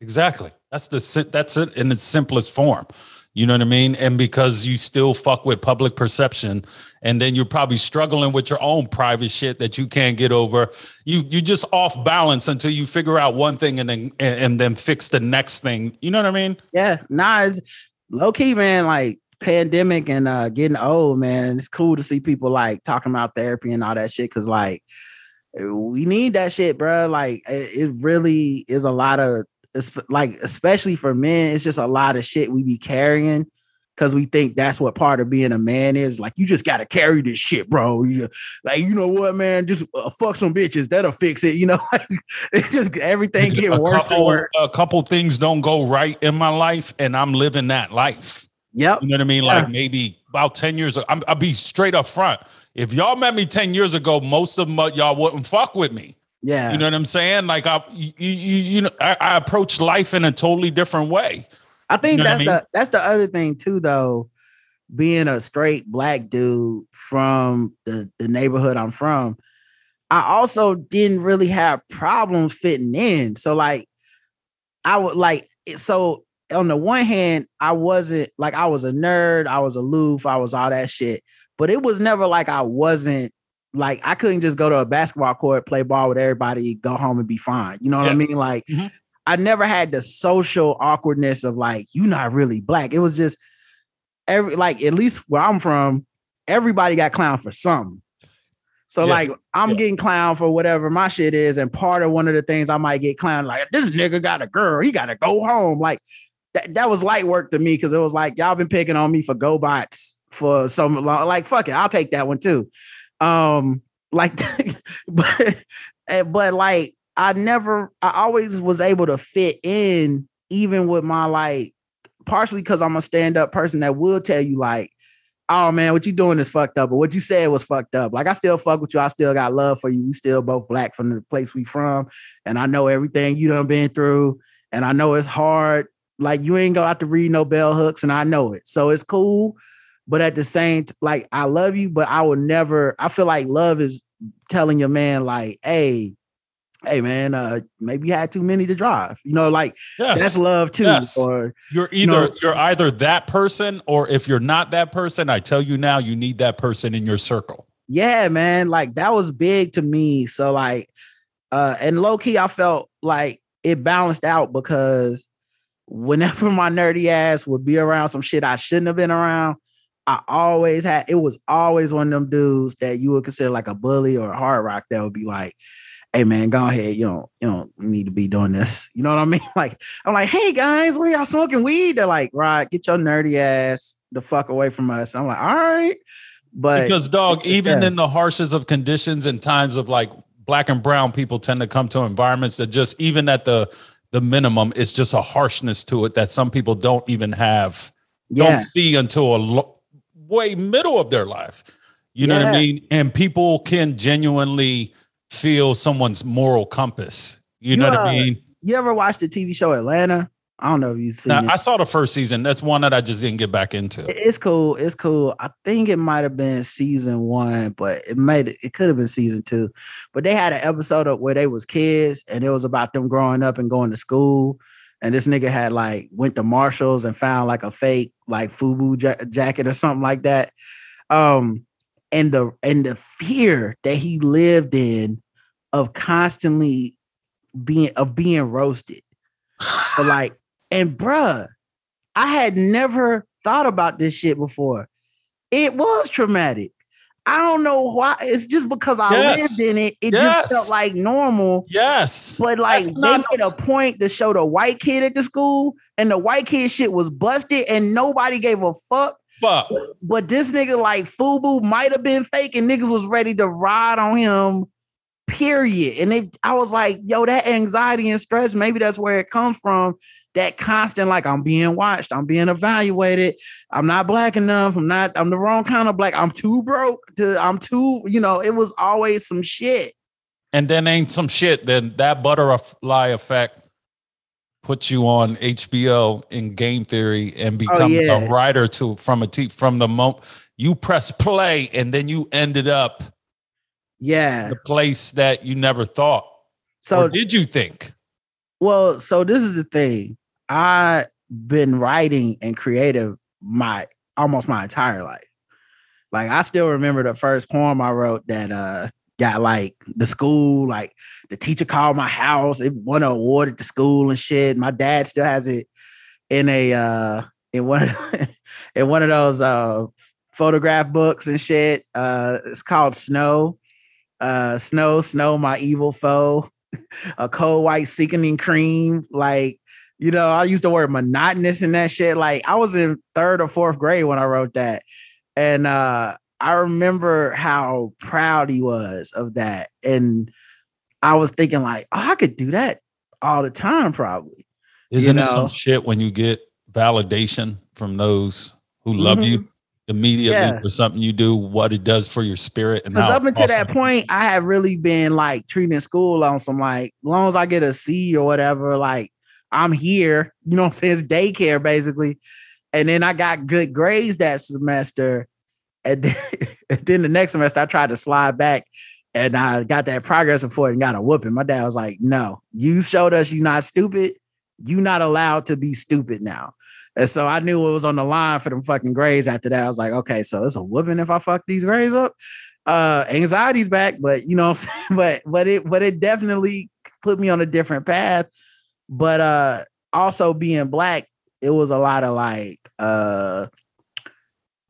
S1: exactly. That's the that's it in its simplest form. You know what I mean? And because you still fuck with public perception, and then you're probably struggling with your own private shit that you can't get over. You you just off balance until you figure out one thing and then and, and then fix the next thing. You know what I mean?
S2: Yeah, nah, it's low key, man. Like pandemic and uh getting old, man. It's cool to see people like talking about therapy and all that shit. Cause like we need that shit, bro. Like it, it really is a lot of it's like especially for men, it's just a lot of shit we be carrying because we think that's what part of being a man is. Like you just gotta carry this shit, bro. You, like you know what, man? Just uh, fuck some bitches, that'll fix it. You know, like, it's just everything
S1: a
S2: get worse and
S1: couple,
S2: worse.
S1: a couple things don't go right in my life, and I'm living that life.
S2: yep.
S1: You know what I mean?
S2: Yeah.
S1: Like maybe about 10 years ago. I'm, I'll be straight up front. If y'all met me 10 years ago, most of them y'all wouldn't fuck with me.
S2: Yeah.
S1: You know what I'm saying? Like I you, you, you know, I, I approach life in a totally different way.
S2: I think
S1: You know what I
S2: that's the that's the other thing too, though. Being a straight black dude from the, the neighborhood I'm from, I also didn't really have problems fitting in. So like I would like so on the one hand, I wasn't like I was a nerd, I was aloof, I was all that shit, but it was never like I wasn't like I couldn't just go to a basketball court, play ball with everybody, go home and be fine. You know what I mean? Like
S1: Mhm.
S2: I never had the social awkwardness of like you not really black. It was just every like at least where I'm from, everybody got clown for something. So
S1: Yeah.
S2: like I'm
S1: Yeah.
S2: getting clown for whatever my shit is, and part of one of the things I might get clown like this nigga got a girl, he got to go home. Like that, that was light work to me because it was like y'all been picking on me for GoBots for so long. Like fuck it, I'll take that one too. Um, like, but eh, but like I never, I always was able to fit in, even with my like, partially because I'm a stand up person that will tell you like, oh man, what you doing is fucked up, but what you said was fucked up. Like I still fuck with you. I still got love for you. We still both black from the place we from, and I know everything you done been through, and I know it's hard. Like you ain't go out to read no bell hooks, and I know it. So it's cool. But at the same, t- like I love you, but I will never. I feel like love is telling your man, like, hey, hey man, uh, maybe you had too many to drive. You know, like
S1: Yes.
S2: that's love too.
S1: Yes.
S2: Or
S1: You're either
S2: know-
S1: you're either that person or if you're not that person, I tell you now, you need that person in your circle.
S2: yeah, man, like that was big to me. So like, uh, and low key, I felt like it balanced out because whenever my nerdy ass would be around some shit I shouldn't have been around, I always had it was always one of them dudes that you would consider like a bully or a hard rock that would be like, hey man, go ahead, you don't you don't need to be doing this. You know what I mean? Like, I'm like, hey guys, where y'all smoking weed? They're like, right, get your nerdy ass the fuck away from us. I'm like, all right. But
S1: Because dog, even
S2: Yeah.
S1: in the harshest of conditions and times of like black and brown people tend to come to environments that just even at the the minimum, it's just a harshness to it that some people don't even have,
S2: yeah,
S1: don't see until a way middle of their life. You know what I mean? And people can genuinely feel someone's moral compass. You know what I mean?
S2: you ever watched the TV show Atlanta? I don't know if you've seen
S1: Now,
S2: it.
S1: I saw the first season. That's one that I just didn't get back into.
S2: It's cool. It's cool. I think it might have been season one, but it made it could have been season two. But they had an episode of where they was kids and it was about them growing up and going to school. And this nigga had like went to Marshalls and found like a fake like FUBU ja- jacket or something like that. Um, and the and the fear that he lived in of constantly being of being roasted. But like, and bruh, I had never thought about this shit before. It was traumatic. I don't know why. It's just because I
S1: Yes.
S2: lived in it. It
S1: Yes.
S2: just felt like normal.
S1: Yes.
S2: But like
S1: That's
S2: they made a point to show the white kid at the school, and the white kid shit was busted, and nobody gave a fuck.
S1: Fuck.
S2: But this nigga like Fubu might have been fake, and niggas was ready to ride on him. Period. And it, I was like, yo, that anxiety and stress, maybe that's where it comes from. That constant, like, I'm being watched, I'm being evaluated, I'm not black enough, I'm not, I'm the wrong kind of black, I'm too broke to, I'm too, you know, it was always some shit.
S1: and then ain't some shit, then that butterfly effect puts you on HBO in game theory and oh, become
S2: yeah.
S1: a writer to from a t- from the moment you press play and then you ended up
S2: Yeah.
S1: the place that you never thought.
S2: So
S1: or did you think?
S2: Well, so this is the thing. I been writing and creative my almost my entire life. Like I still remember the first poem I wrote that uh got like the school, like the teacher called my house. It won an award at the school and shit. My dad still has it in a uh in one of, in one of those uh photograph books and shit. Uh it's called Snow. Uh Snow, Snow, my evil foe a cold white sickening cream. Like, you know, I used the word monotonous in that shit. Like, I was in third or fourth grade when I wrote that. And uh I remember how proud he was of that. And I was thinking, like, oh, I could do that all the time, probably.
S1: Isn't it
S2: know?
S1: some shit when you get validation from those who love you immediately
S2: Mm-hmm. Yeah.
S1: for something you do, what it does for your spirit and
S2: up until that point, I have really been like treating school on some like, as long as I get a C or whatever, like I'm here. You know what I'm saying? It's daycare basically. And then I got good grades that semester. And then, and then the next semester, I tried to slide back and I got that progress report and got a whooping. My dad was like, No, you showed us you're not stupid. You're not allowed to be stupid now. And so I knew it was on the line for them fucking grades after that. I was like, okay, so it's a whooping if I fuck these grades up. Uh anxiety's back, but you know what? But but it but it definitely put me on a different path. But uh also being black, it was a lot of like uh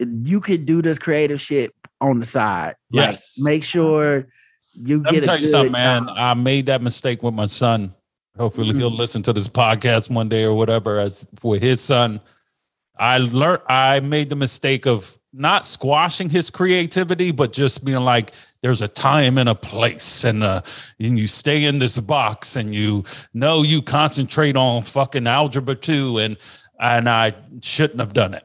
S2: you could do this creative shit on the side. Like
S1: Yes.
S2: make sure you
S1: Let me
S2: get a
S1: tell you something, man.
S2: job.
S1: I made that mistake with my son. Hopefully,
S2: Mhm.
S1: he'll listen to this podcast one day or whatever. As with his son, I learned I made the mistake of not squashing his creativity, but just being like, "There's a time and a place, and uh, and you stay in this box, and you know you concentrate on fucking algebra two, and and I shouldn't have done it.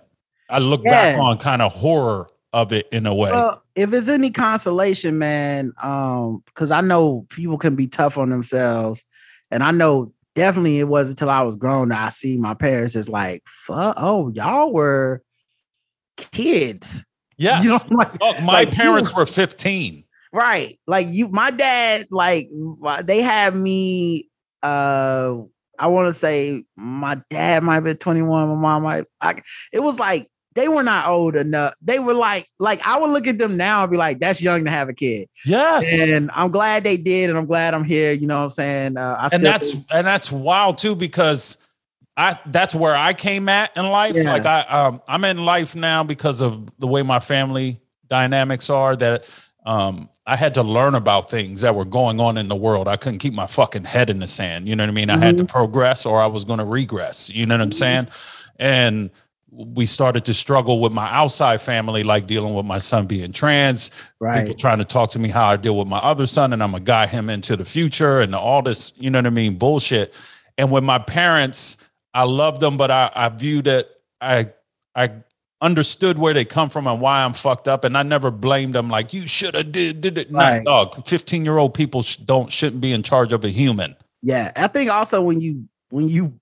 S1: I look back on kind of horror of it in a way. Well,
S2: if it's any consolation, man, um, because I know people can be tough on themselves, and I know definitely it wasn't until I was grown that I see my parents as like, fuck, oh, y'all were kids.
S1: Yes. You know, like, Look, my like parents you, were 15.
S2: Right. Like you, my dad, like they had me uh I want to say my dad might be 21, my mom might I, it was like they were not old enough. They were like, like I would look at them now and be like, that's young to have a kid.
S1: Yes.
S2: And I'm glad they did, and I'm glad I'm here. You know what I'm saying? Uh,
S1: and that's think- and that's wild too, because I that's where I came at in life. Yeah. Like I um I'm in life now because of the way my family dynamics are that um I had to learn about things that were going on in the world. I couldn't keep my fucking head in the sand. You know what I mean? Mm-hmm. I had to mm-hmm. progress or I was going to regress. You know what I'm mm-hmm. saying? And we started to struggle with my outside family, like dealing with my son being trans, right. people trying to talk to me how I deal with my other son, and I'm gonna guide him into the future and all this, you know what I mean, bullshit. And with my parents, I love them, but I, I view that I I understood where they come from and why I'm fucked up, and I never blamed them like you should have did did it. Right. Not dog. Fifteen year old people don't shouldn't be in charge of a human.
S2: Yeah, I think also when you when you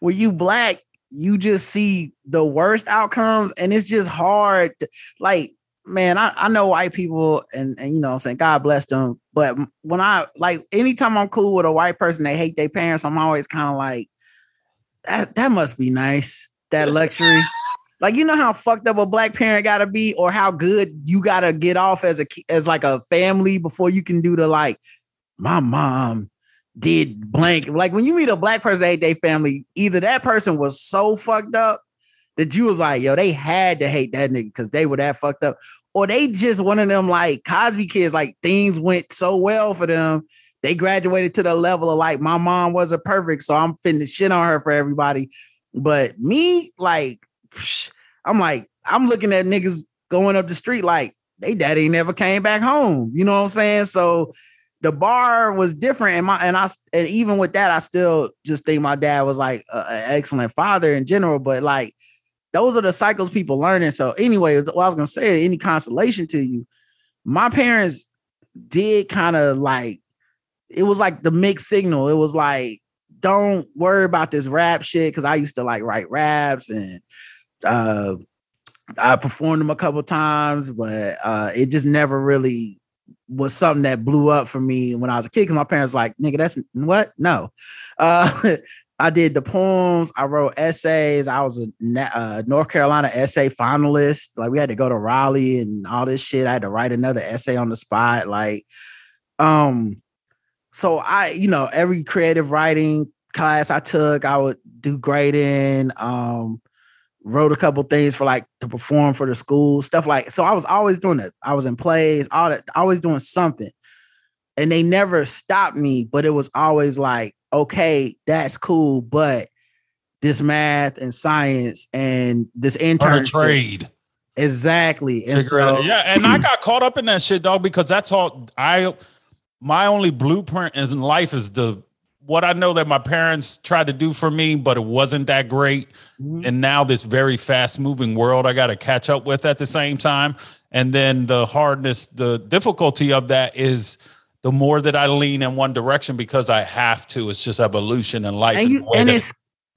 S2: when you black you just see the worst outcomes and it's just hard to, like man I, I know white people and, and you know i'm saying god bless them but when i like anytime i'm cool with a white person they hate their parents i'm always kind of like that, that must be nice that luxury like you know how fucked up a black parent gotta be or how good you gotta get off as a as like a family before you can do the like my mom did blank. Like when you meet a black person hate their family, either that person was so fucked up that you was like, yo, they had to hate that nigga because they were that fucked up. Or they just one of them like Cosby kids, like things went so well for them. They graduated to the level of like, my mom wasn't perfect, so I'm finna shit on her for everybody. But me, like, I'm like, I'm looking at niggas going up the street like they daddy never came back home. You know what I'm saying? So the bar was different and my and I and even with that I still just think my dad was like an excellent father in general but like those are the cycles people learning so anyway what I was gonna say any consolation to you my parents did kind of like it was like the mixed signal it was like don't worry about this rap shit because I used to like write raps and uh I performed them a couple times but uh it just never really was something that blew up for me when I was a kid because my parents like, nigga, that's what? No. Uh, I did the poems. I wrote essays. I was a uh, North Carolina essay finalist. Like we had to go to Raleigh and all this shit. I had to write another essay on the spot. Like, um, so I, you know, every creative writing class I took, I would do grading. Um, wrote a couple things for like to perform for the school, stuff like so. I was always doing it. I was in plays, all that, always doing something. And they never stopped me, but it was always like, okay, that's cool, but this math and science and this intern
S1: trade.
S2: Exactly. And so,
S1: yeah, and I got caught up in that shit, dog, because that's all I my only blueprint in life is the what I know that my parents tried to do for me, but it wasn't that great. Mm-hmm. And now this very fast moving world I got to catch up with at the same time. And then the hardness, the difficulty of that is the more that I lean in one direction because I have to. It's just evolution in life.
S2: And, you, and it's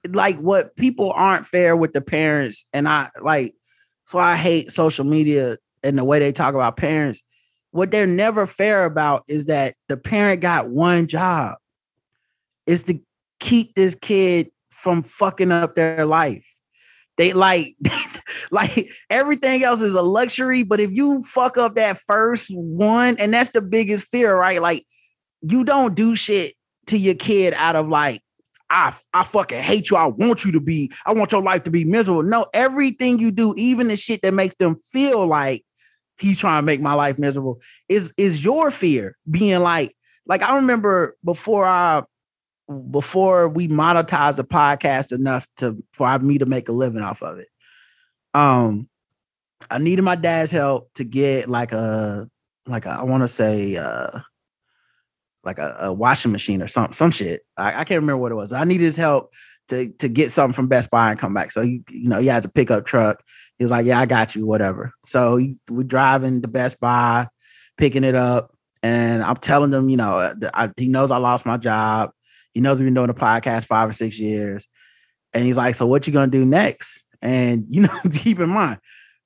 S2: like what people aren't fair with the parents. And I like, so I hate social media and the way they talk about parents. What they're never fair about is that the parent got one job is to keep this kid from fucking up their life. They like like everything else is a luxury, but if you fuck up that first one, and that's the biggest fear, right? Like you don't do shit to your kid out of like I, I fucking hate you. I want you to be, I want your life to be miserable. No, everything you do, even the shit that makes them feel like he's trying to make my life miserable, is is your fear being like, like I remember before I before we monetized the podcast enough to for me to make a living off of it. Um, I needed my dad's help to get like a like a, I want to say uh like a, a, washing machine or some some shit. I, I, can't remember what it was. I needed his help to to get something from Best Buy and come back. So you you know he has a pickup truck He's like, yeah, I got you, whatever. So we're driving to Best Buy, picking it up, and I'm telling him, you know, uh, I, he knows I lost my job. He knows we've been doing the podcast five or six years, and he's like, so what you gonna do next? And you know, keep in mind,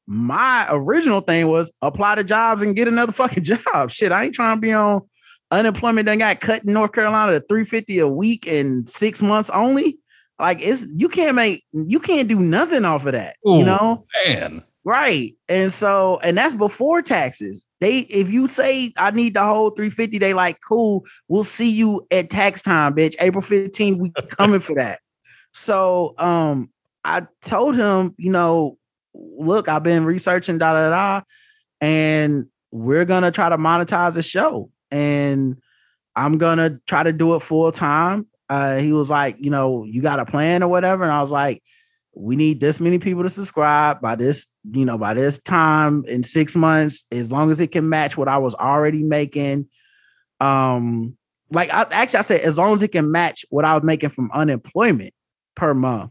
S2: my original thing was apply to jobs and get another fucking job. Shit, I ain't trying to be on unemployment. Then got cut in North Carolina to three fifty a week in six months only. Like it's you can't make you can't do nothing off of that.
S1: Ooh,
S2: you know,
S1: Man.
S2: right? And so and that's before taxes. They if you say I need the whole 350, they like cool. We'll see you at tax time, bitch. April 15th, we coming for that. So um I told him, you know, look, I've been researching da da da, and we're gonna try to monetize the show, and I'm gonna try to do it full time. Uh, he was like, you know, you got a plan or whatever, and I was like, we need this many people to subscribe by this, you know, by this time in six months, as long as it can match what I was already making. Um, like I actually I said, as long as it can match what I was making from unemployment per month.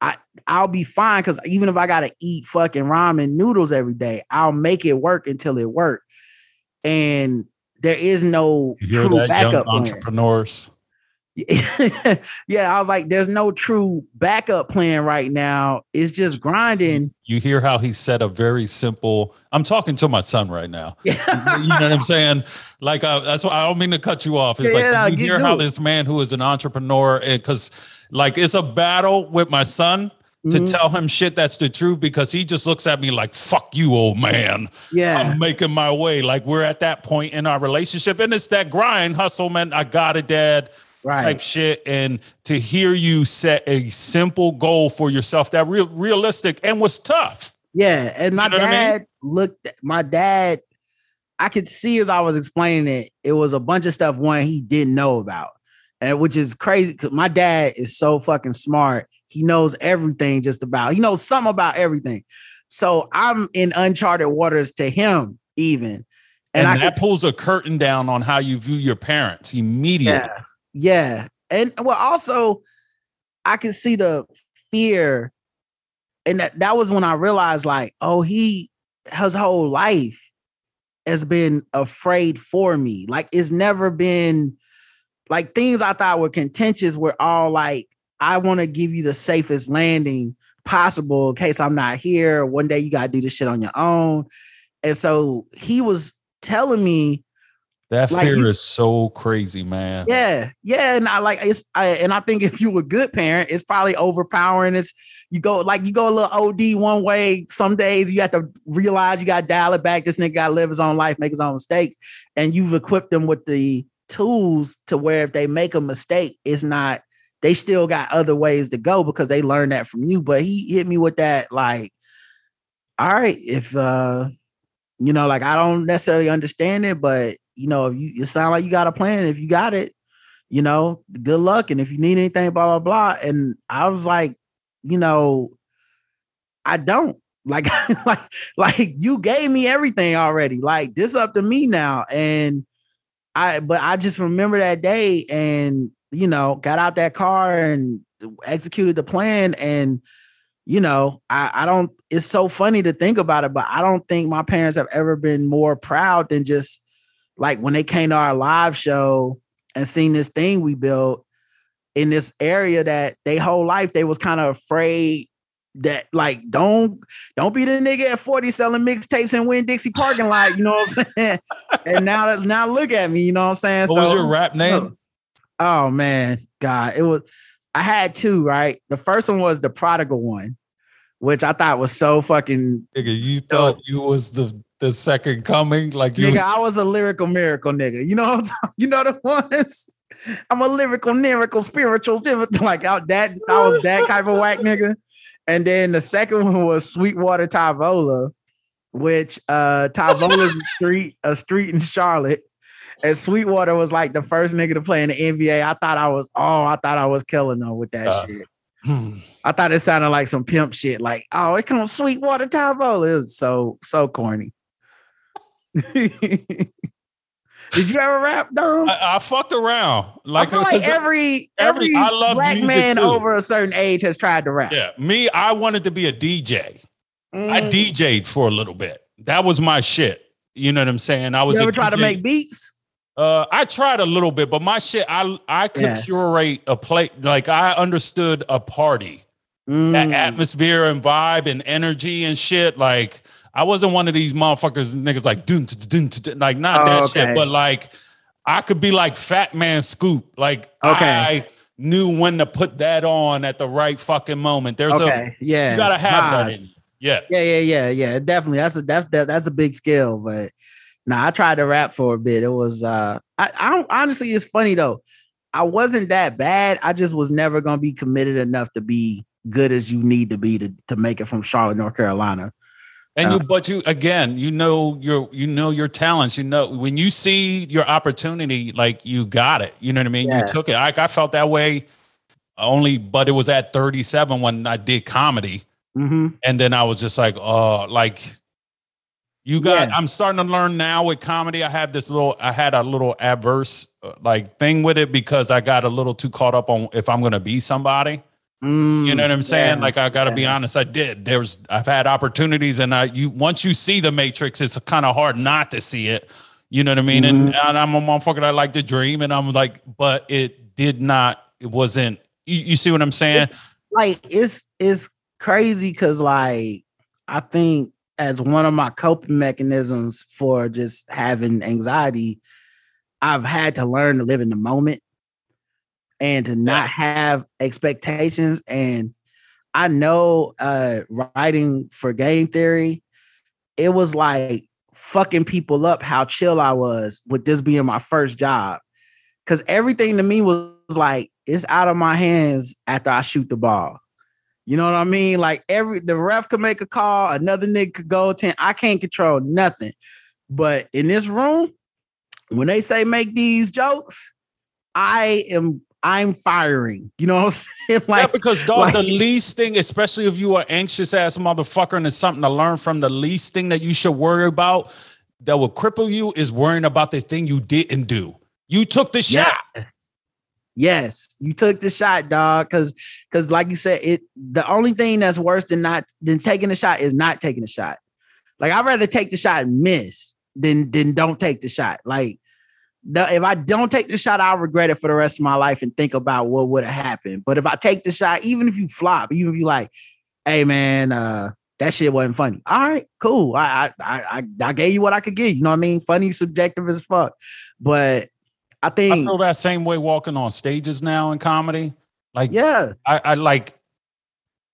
S2: I I'll be fine because even if I gotta eat fucking ramen noodles every day, I'll make it work until it works. And there is no true backup plan. yeah, I was like, there's no true backup plan right now. It's just grinding.
S1: You hear how he said a very simple. I'm talking to my son right now. you know what I'm saying? Like uh, that's why I don't mean to cut you off. It's
S2: Yeah, no,
S1: like you hear how
S2: it.
S1: this man who is an entrepreneur, and because like it's a battle with my son to
S2: Mhm.
S1: tell him shit that's the truth because he just looks at me like "fuck you, old man."
S2: Yeah,
S1: I'm making my way. Like we're at that point in our relationship, and it's that grind, hustle, man. I got it, dad. Type shit, and to hear you set a simple goal for yourself that real realistic and was tough.
S2: Yeah, and my
S1: know what I mean?
S2: dad looked. My dad, I could see as I was explaining it, it was a bunch of stuff one he didn't know about, and which is crazy because my dad is so fucking smart. He knows everything just about. He knows something about everything. So I'm in uncharted waters to him, even.
S1: And,
S2: I
S1: that pulls a curtain down on how you view your parents immediately.
S2: Yeah. Yeah. And well, also, I could see the fear. And that, that was when I realized, like, oh, he his whole life has been afraid for me. Like, it's never been like things I thought were contentious were all like, I want to give you the safest landing possible in case I'm not here. One day you got to do this shit on your own. And so he was telling me,
S1: That
S2: Like
S1: fear
S2: you-
S1: is so crazy, man.
S2: yeah, yeah, and I like it's, I, and I think if you're a good parent, it's probably overpowering. It's you go like you go a little OD one way. Some days you have to realize you got to dial it back. This nigga got to live his own life, make his own mistakes, and you've equipped them with the tools to where if they make a mistake, it's not. They still got other ways to go because they learned that from you. But he hit me with that like, all right, if uh, you know, like I don't necessarily understand it, but you know, if you it sound like you got a plan. If you got it, you know, good luck. And if you need anything, blah blah blah. And I was like, you know, I don't like like like you gave me everything already. Like this up to me now. And I but I just remember that day and you know got out that car and executed the plan and you know, I, I don't, it's so funny to think about it, but I don't think my parents have ever been more proud than just like when they came to our live show and seen this thing we built in this area that they whole life they was kind of afraid that like don't don't be the nigga at 40 selling mixtapes in Winn-Dixie parking lot, you know what I'm saying? and now that now look at me, you know what I'm saying?
S1: What was your rap name?
S2: Oh man, God, it was. I had two, right? The first one was the prodigal one, which I thought was so fucking.
S1: Nigga, you thought you was the the second coming, like you.
S2: Nigga, I was a lyrical miracle nigga. You know, what I'm you know the ones. I'm a lyrical, miracle, spiritual, like out that I was that type of whack nigga. And then the second one was Sweetwater Tavola, which uh street, a street in Charlotte. And Sweetwater was like the first nigga to play in the NBA. I thought I was, oh, I thought I was killing them with that
S1: Uh.
S2: shit.
S1: Hmm.
S2: I thought it sounded like some pimp shit. Like, oh, it comes Sweetwater Tavola. It was so, so corny. Did you ever rap, Dom?
S1: I, I fucked around. Like,
S2: I feel like
S1: that-
S2: every
S1: every-
S2: every,
S1: I love
S2: black man
S1: too.
S2: over a certain age has tried to rap.
S1: yeah, me, I wanted to be a DJ. I
S2: Mm.
S1: DJ'd for a little bit. That was my shit. You know what I'm saying? I was
S2: You ever try to make beats?
S1: Uh, I tried a little bit, but my shit, I I could
S2: Yeah.
S1: curate a play. Like I understood a party, that
S2: Mm.
S1: atmosphere and vibe and energy and shit. Like I wasn't one of these motherfuckers, niggas like dun, dun, dun, dun, dun, like not that
S2: okay.
S1: shit, but like I could be like Fat Man Scoop. Like
S2: Okay.
S1: I knew when to put that on at the right fucking moment. There's a
S2: yeah.
S1: you gotta have that in. Yeah.
S2: Yeah, yeah, yeah, yeah. Definitely. That's a that's that, that's a big skill. But nah, I tried to rap for a bit. It was uh I, I don't honestly it's funny though. I wasn't that bad. I just was never gonna be committed enough to be good as you need to be to, to make it from Charlotte, North Carolina.
S1: And you, but you again, you know your, you know your talents. You know when you see your opportunity, like you got it. You know what I mean?
S2: Yeah.
S1: You took it. I, I felt that way. Only, but it was at 37 when I did comedy,
S2: Mm-hmm.
S1: and then I was just like, oh, like you got.
S2: Yeah.
S1: I'm starting to learn now with comedy. I have this little. I had a little adverse uh, like thing with it because I got a little too caught up on if I'm going to be somebody. You know what I'm saying? Like I got to be
S2: Mm,
S1: honest, I did. There's I've had opportunities, and I you once you see the Matrix, it's kind of hard not to see it. You know what I mean? And,
S2: Mm-hmm.
S1: and I'm a motherfucker that like to dream, and I'm like, but it did not. It wasn't. You, you see what I'm saying?
S2: like it's it's crazy because like I think as one of my coping mechanisms for just having anxiety, I've had to learn to live in the moment and to not have expectations. And I know uh writing for game theory, it was like fucking people up how chill I was with this being my first job. Cause everything to me was like it's out of my hands after I shoot the ball. You know what I mean? Like every the ref could make a call, another nigga could go 10. I can't control nothing. But in this room, when they say make these jokes, I am I'm firing. You know what I'm saying?
S1: yeah,
S2: Like
S1: because dog, the least thing, especially if you are anxious ass motherfucker, and it's something to learn from, the least thing that you should worry about that will cripple you is worrying about the thing you didn't do. You took the
S2: Yeah.
S1: shot.
S2: Yes, you took the shot, dog. Cause, cause, like you said, it the only thing that's worse than not than taking the shot is not taking the shot. Like I'd rather take the shot and miss than than don't take the shot. Like if I don't take the shot, I'll regret it for the rest of my life and think about what would have happened. But if I take the shot, even if you flop, even if you like, hey man, uh, that shit wasn't funny. All right, cool. I I I I- I gave you what I could give. You know what I mean? Funny, subjective as fuck. But I think I
S1: feel that same way walking on stages now in comedy. Like,
S2: yeah,
S1: I, I like,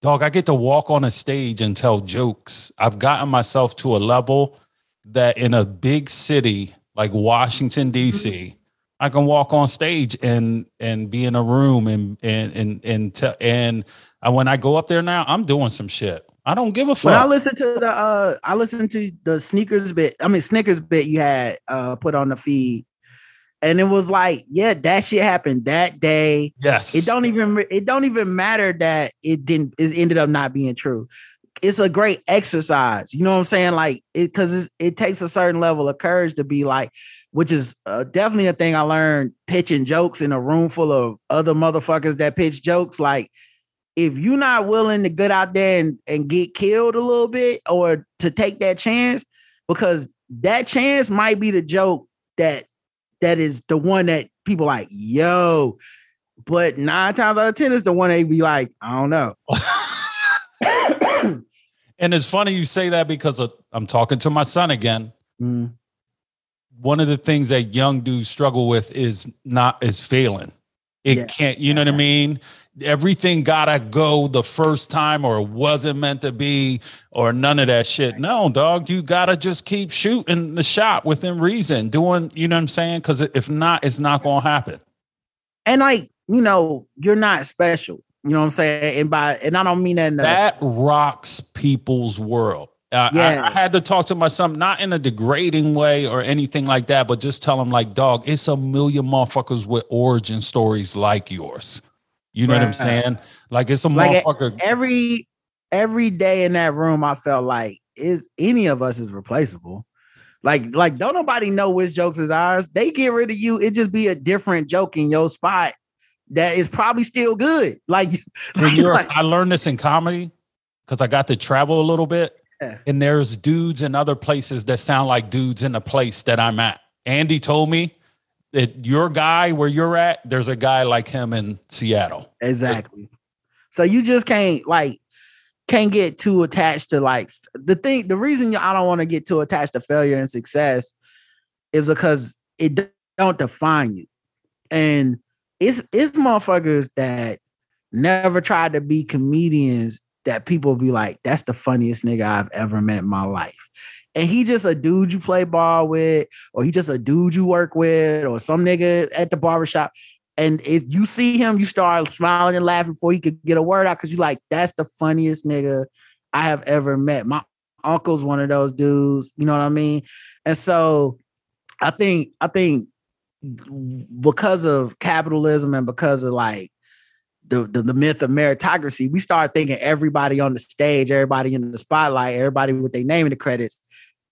S1: dog, I get to walk on a stage and tell jokes. I've gotten myself to a level that in a big city like Washington, D.C., I can walk on stage and and be in a room and and and and te- and I, when I go up there now, I'm doing some shit. I don't give a
S2: When I
S1: fuck.
S2: listened to the uh I listened to the sneakers bit, I mean Snickers bit you had uh put on the feed. And it was like, yeah, that shit happened that day.
S1: yes,
S2: It don't even it don't even matter that it didn't it ended up not being true. It's a great exercise. You know what I'm saying? Like it because it takes a certain level of courage to be like, which is uh, definitely a thing I learned pitching jokes in a room full of other motherfuckers that pitch jokes. Like, if you're not willing to get out there and, and get killed a little bit or to take that chance, because that chance might be the joke that that is the one that people like, yo. But nine times out of ten is the one they be like, I don't know.
S1: and it's funny you say that because of, I'm talking to my son again.
S2: Mm,
S1: one of the things that young dudes struggle with is not is failing. It
S2: Yeah.
S1: can't, you know what I mean? Everything gotta go the first time, or wasn't meant to be, or none of that shit. No, dog, you gotta just keep shooting the shot within reason, doing, you know what I'm saying? Because if not, it's not gonna happen.
S2: And like, you know, you're not special. You know what I'm saying? And by and I don't mean that
S1: That rocks people's world. Uh,
S2: Yeah.
S1: I, I had to talk to my son, not in a degrading way or anything like that, but just tell him, like, dog, it's a million motherfuckers with origin stories like yours. You know what I'm saying? Like, it's a
S2: Like,
S1: motherfucker.
S2: every every day in that room, I felt like is any of us is replaceable. Like, like don't nobody know which jokes is ours. They get rid of you. It just be a different joke in your spot that is probably still good. Like, like,
S1: you're-
S2: like-
S1: I learned this in comedy because I got to travel a little bit. yeah. and there's dudes in other places that sound like dudes in the place that I'm at. Andy told me that your guy where you're at, there's a guy like him in Seattle.
S2: Exactly. So you just can't like can't get too attached to like the thing. The reason I don't want to get too attached to failure and success is because it don't define you, and it's it's motherfuckers that never tried to be comedians that people be like, that's the funniest nigga I've ever met in my life. And he just a dude you play ball with, or he just a dude you work with, or some nigga at the barbershop. And if you see him, you start smiling and laughing before he could get a word out because you like, that's the funniest nigga I have ever met. My uncle's one of those dudes, you know what I mean? And so I think, I think because of capitalism and because of like the, the, the myth of meritocracy, we start thinking everybody on the stage, everybody in the spotlight, everybody with their name in the credits,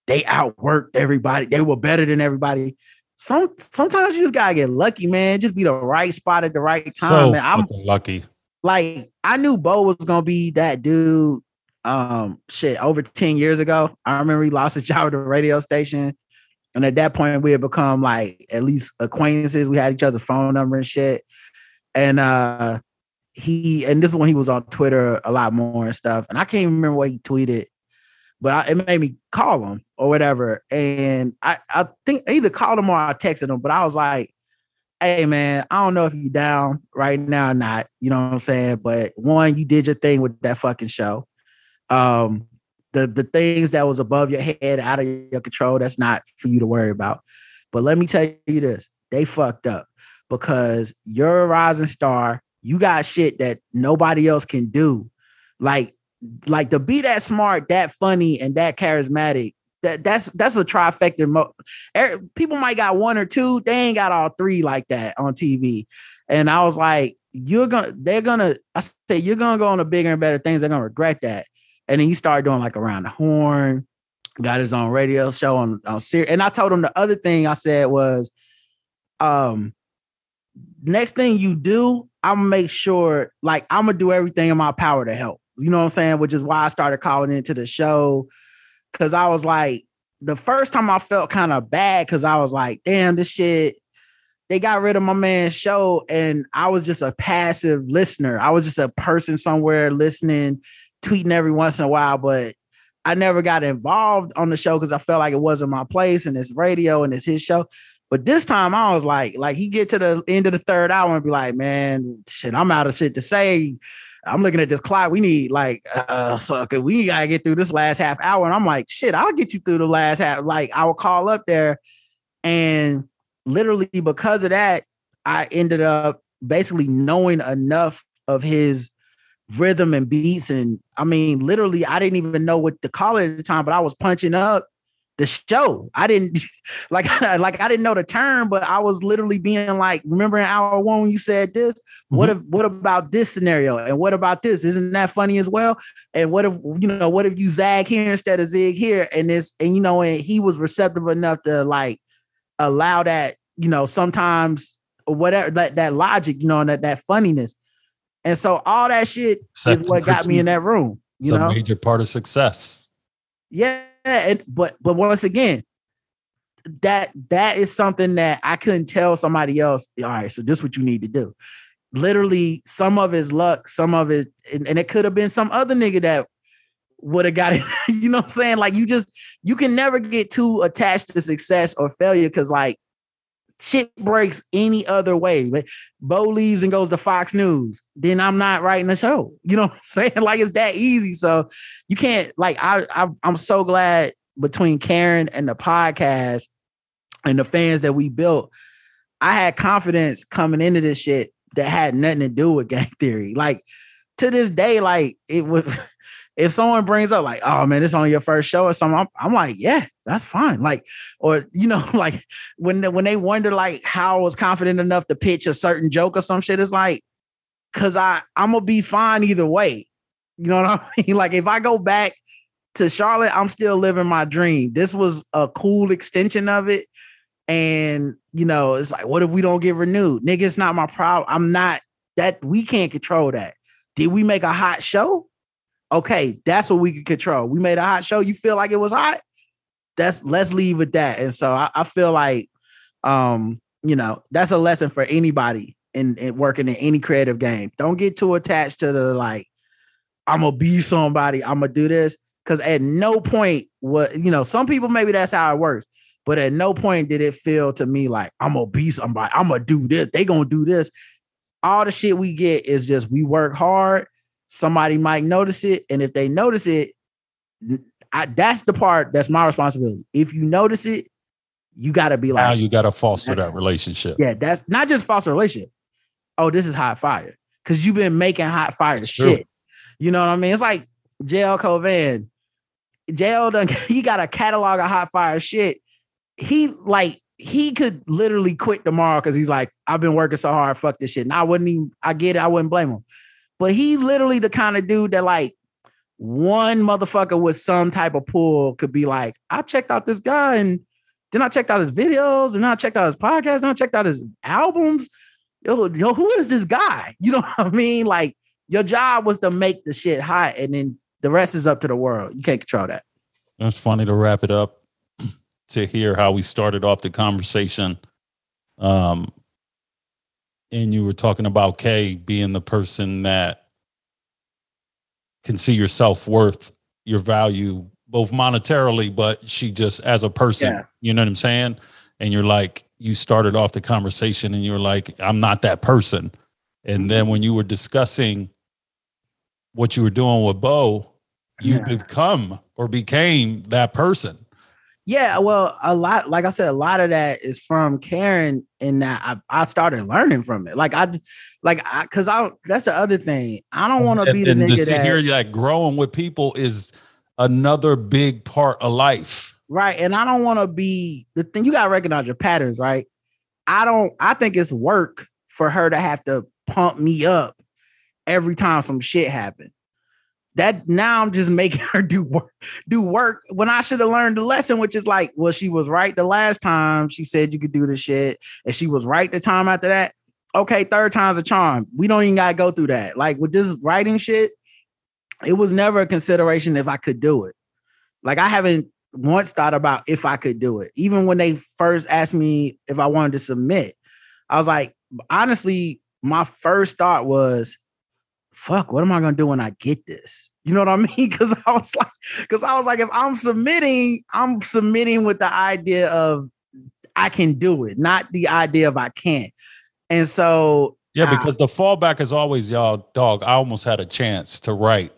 S2: they outworked everybody. They were better than everybody. Some sometimes you just gotta get lucky, man. Just be the right spot at the right time. So man. I'm
S1: lucky.
S2: Like I knew Bo was gonna be that dude. Um, shit, over 10 years ago. I remember he lost his job at the radio station. And at that point, we had become like at least acquaintances. We had each other's phone number and shit. And uh he and this is when he was on Twitter a lot more and stuff. And I can't remember what he tweeted, but I, it made me call him or whatever. And I, I think I either called him or I texted him, but I was like, hey man, I don't know if you down right now or not. You know what I'm saying? But one, you did your thing with that fucking show. Um, the the things that was above your head, out of your control, that's not for you to worry about. But let me tell you this: they fucked up because you're a rising star you got shit that nobody else can do. Like, like to be that smart, that funny, and that charismatic. That that's that's a trifecta. Mo- er, people might got one or two. They ain't got all three like that on TV. And I was like, you're gonna, they're gonna. I say you're gonna go on to bigger and better things. They're gonna regret that. And then he started doing like around the horn. Got his own radio show on on Sirius. And I told him the other thing I said was, um, next thing you do, I'm gonna make sure, like, I'm gonna do everything in my power to help. You know what I'm saying? Which is why I started calling into the show. Cause I was like, the first time I felt kind of bad because I was like, damn, this shit, they got rid of my man's show. And I was just a passive listener. I was just a person somewhere listening, tweeting every once in a while, but I never got involved on the show because I felt like it wasn't my place and it's radio and it's his show. But this time I was like, like he get to the end of the third hour and be like, man, shit, I'm out of shit to say. I'm looking at this clock. We need like uh sucker. We gotta get through this last half hour. And I'm like, shit, I'll get you through the last half. Like I will call up there. And literally because of that, I ended up basically knowing enough of his rhythm and beats. And I mean, literally, I didn't even know what to call it at the time, but I was punching up the show. I didn't like like I didn't know the term, but I was literally being like, remember in hour one when you said this? Mm-hmm. What if what about this scenario? And what about this? Isn't that funny as well? And what if you know what if you zag here instead of zig here? And this and you know, and he was receptive enough to like allow that, you know, sometimes whatever that that logic, you know, and that that funniness. And so all that shit is what got me in that room. You it's know,
S1: a major part of success.
S2: Yeah, and, but but once again, that that is something that I couldn't tell somebody else. All right, so this is what you need to do. Literally, some of his luck, some of it, and, and it could have been some other nigga that would have got it. you know what I'm saying? Like you just you can never get too attached to success or failure because like shit breaks any other way. But Bo leaves and goes to Fox News, then I'm not writing a show. You know what I'm saying? Like it's that easy. So you can't like I, I I'm so glad between Karen and the podcast and the fans that we built. I had confidence coming into this shit that had nothing to do with Game Theory. Like to this day, like it was if someone brings up like, oh man, it's on your first show or something, I'm, I'm, like, yeah, that's fine. Like, or you know, like when when they wonder like how I was confident enough to pitch a certain joke or some shit, it's like, cause I I'm gonna be fine either way. You know what I mean? Like if I go back to Charlotte, I'm still living my dream. This was a cool extension of it. And you know, it's like, what if we don't get renewed? Nigga, it's not my problem. I'm not that we can't control that. Did we make a hot show? Okay, that's what we can control. We made a hot show. You feel like it was hot? That's let's leave with that. And so I, I feel like um, you know, that's a lesson for anybody in, in working in any creative game. Don't get too attached to the like, I'm gonna be somebody, I'm gonna do this. Cause at no point what you know, some people maybe that's how it works, but at no point did it feel to me like I'm gonna be somebody, I'm gonna do this, they gonna do this. All the shit we get is just we work hard, somebody might notice it, and if they notice it, I, that's the part that's my responsibility. If you notice it, you got to be like,
S1: now you got to foster that relationship.
S2: Yeah, that's not just foster relationship. Oh, this is hot fire because you've been making hot fire that's shit. True. You know what I mean? It's like JL Cauvin. JL done, he got a catalog of hot fire shit. He like he could literally quit tomorrow because he's like, I've been working so hard, fuck this shit. And I wouldn't even, I get it, I wouldn't blame him. But he literally the kind of dude that like one motherfucker with some type of pull could be like, I checked out this guy and then I checked out his videos, and I checked out his podcast, and I checked out his albums. Yo, yo, who is this guy? You know what I mean? Like your job was to make the shit hot, and then the rest is up to the world. You can't control that.
S1: It's funny to wrap it up to hear how we started off the conversation. Um, and you were talking about Kay being the person that can see your self worth, your value both monetarily, but she just as a person, yeah. you know what I'm saying? And you're like, you started off the conversation and you're like, I'm not that person. And then when you were discussing what you were doing with Bo, you yeah. become or became that person.
S2: Yeah, well, a lot, like I said, a lot of that is from Karen, and that I, I started learning from it. Like I, like I, cause I, that's the other thing. I don't want to be the and nigga
S1: to that, hear like growing with people is another big part of life.
S2: Right. And I don't want to be the thing you gotta recognize your patterns, right? I don't I think it's work for her to have to pump me up every time some shit happens. That now I'm just making her do work, do work when I should have learned the lesson, which is like, well, she was right the last time she said you could do the shit, and she was right the time after that. Okay, third time's a charm. We don't even gotta go through that. Like with this writing shit, it was never a consideration if I could do it. Like I haven't once thought about if I could do it. Even when they first asked me if I wanted to submit, I was like, honestly, my first thought was, fuck, what am I gonna do when I get this? You know what I mean? Because I was like, because I was like, if I'm submitting, I'm submitting with the idea of I can do it, not the idea of I can't. And so
S1: yeah, because uh, the fallback is always y'all, dog. I almost had a chance to write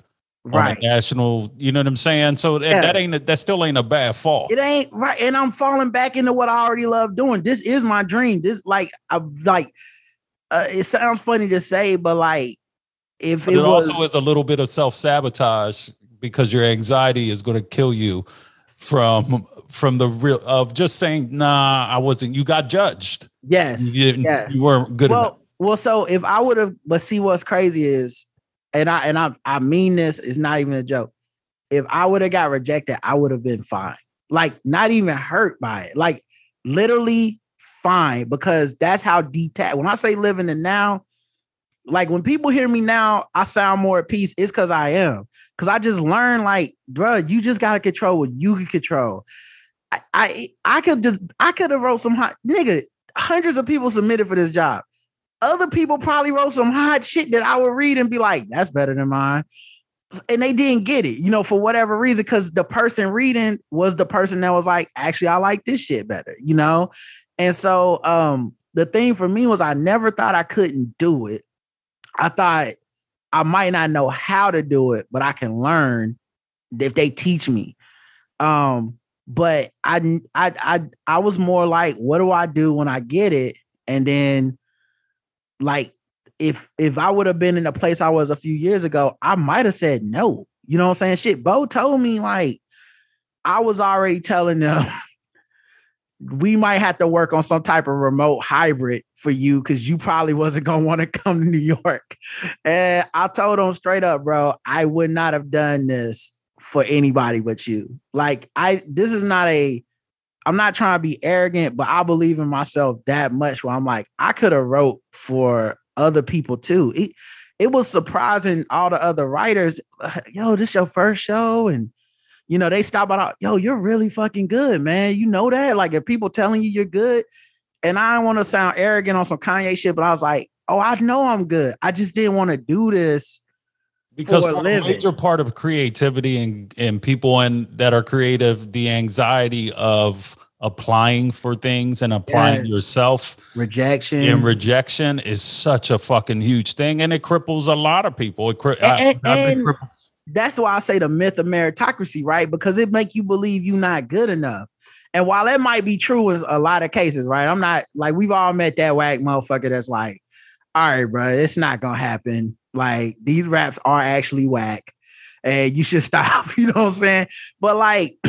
S1: right national you know what i'm saying so yeah. that, ain't a, that still ain't a bad fall
S2: it ain't right and i'm falling back into what i already love doing this is my dream this like i like uh, it sounds funny to say but like if
S1: but
S2: it,
S1: it
S2: was,
S1: also is a little bit of self-sabotage because your anxiety is going to kill you from from the real of just saying nah i wasn't you got judged
S2: yes
S1: you,
S2: yeah.
S1: you weren't good
S2: well,
S1: enough
S2: well so if i would have but see what's crazy is and I and I I mean this is not even a joke. If I would have got rejected, I would have been fine. Like not even hurt by it. Like literally fine because that's how detached. When I say living in now, like when people hear me now, I sound more at peace. It's because I am. Because I just learned, like, bro, you just gotta control what you can control. I I, I could I could have wrote some hot nigga. Hundreds of people submitted for this job other people probably wrote some hot shit that I would read and be like, that's better than mine. And they didn't get it, you know, for whatever reason, because the person reading was the person that was like, actually, I like this shit better, you know? And so um the thing for me was I never thought I couldn't do it. I thought I might not know how to do it, but I can learn if they teach me. Um, but I I I I was more like, what do I do when I get it? And then like if if I would have been in the place I was a few years ago, I might have said no. You know what I'm saying? Shit, Bo told me like I was already telling them we might have to work on some type of remote hybrid for you because you probably wasn't gonna want to come to New York. And I told them straight up, bro, I would not have done this for anybody but you. Like I this is not a I'm not trying to be arrogant, but I believe in myself that much where I'm like, I could have wrote for other people too. It, it was surprising all the other writers. Yo, this your first show, and you know they stop out. Yo, you're really fucking good, man. You know that. Like if people telling you you're good, and I don't want to sound arrogant on some Kanye shit, but I was like, oh, I know I'm good. I just didn't want to do this
S1: because for, a major part of creativity and and people and that are creative, the anxiety of applying for things and applying yeah. yourself
S2: rejection
S1: and rejection is such a fucking huge thing and it cripples a lot of people it,
S2: and, I, and that's why i say the myth of meritocracy right? Because it make you believe you're not good enough. And while that might be true in a lot of cases right? I'm not like we've all met that whack motherfucker that's like all right bro it's not gonna happen. Like these raps are actually whack and you should stop you know what i'm saying? But like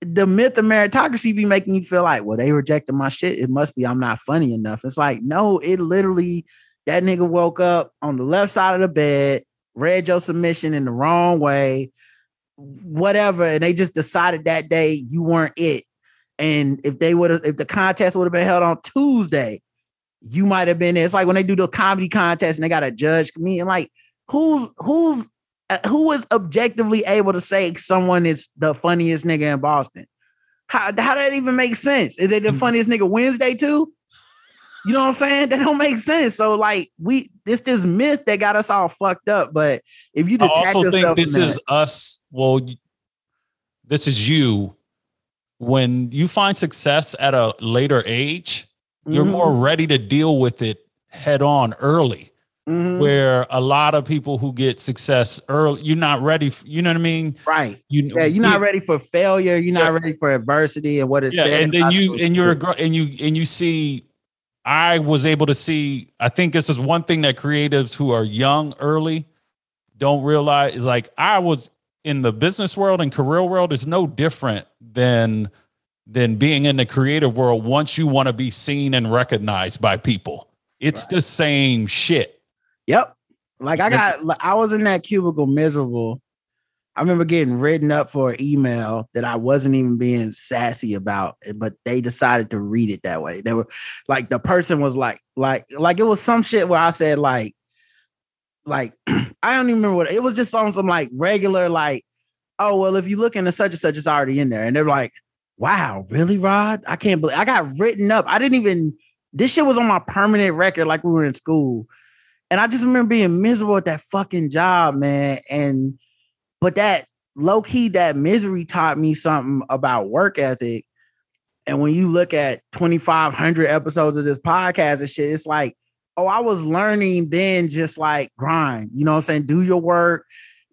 S2: the myth of meritocracy be making you feel like, well, they rejected my shit. It must be I'm not funny enough. It's like, no, it literally that nigga woke up on the left side of the bed, read your submission in the wrong way, whatever, and they just decided that day you weren't it. And if they would have, if the contest would have been held on Tuesday, you might have been there. It's like when they do the comedy contest and they got a judge comedian. Like, who's who's uh, who was objectively able to say someone is the funniest nigga in Boston? How how that even make sense? Is it the mm-hmm. funniest nigga Wednesday too? You know what I'm saying? That don't make sense. So like we this this myth that got us all fucked up. But if you detach I also think
S1: this is us. Well, this is you. When you find success at a later age, mm-hmm. you're more ready to deal with it head on early. Mm-hmm. Where a lot of people who get success early, you're not ready. For, you know what I mean?
S2: Right. You, yeah, you're not ready for failure. You're not ready for adversity and what it yeah, says.
S1: And then you and you're and you and you see. I was able to see. I think this is one thing that creatives who are young early don't realize is like I was in the business world and career world is no different than than being in the creative world once you want to be seen and recognized by people. It's right. the same shit.
S2: Yep. Like I got, I was in that cubicle miserable. I remember getting written up for an email that I wasn't even being sassy about, eh, but they decided to read it that way. They were like, the person was like, like, like it was some shit where I said like, like I don't even remember what it was. Just on some like regular like, oh well, if you look into such and such, it's already in there, and they're like, wow, really, Rod? I can't believe I got written up. I didn't even. This shit was on my permanent record, like we were in school and I just remember being miserable at that fucking job, man. And but that low key, that misery taught me something about work ethic. And when you look at 2,500 episodes of this podcast and shit, it's like, oh, I was learning then just like grind, you know what I'm saying? Do your work,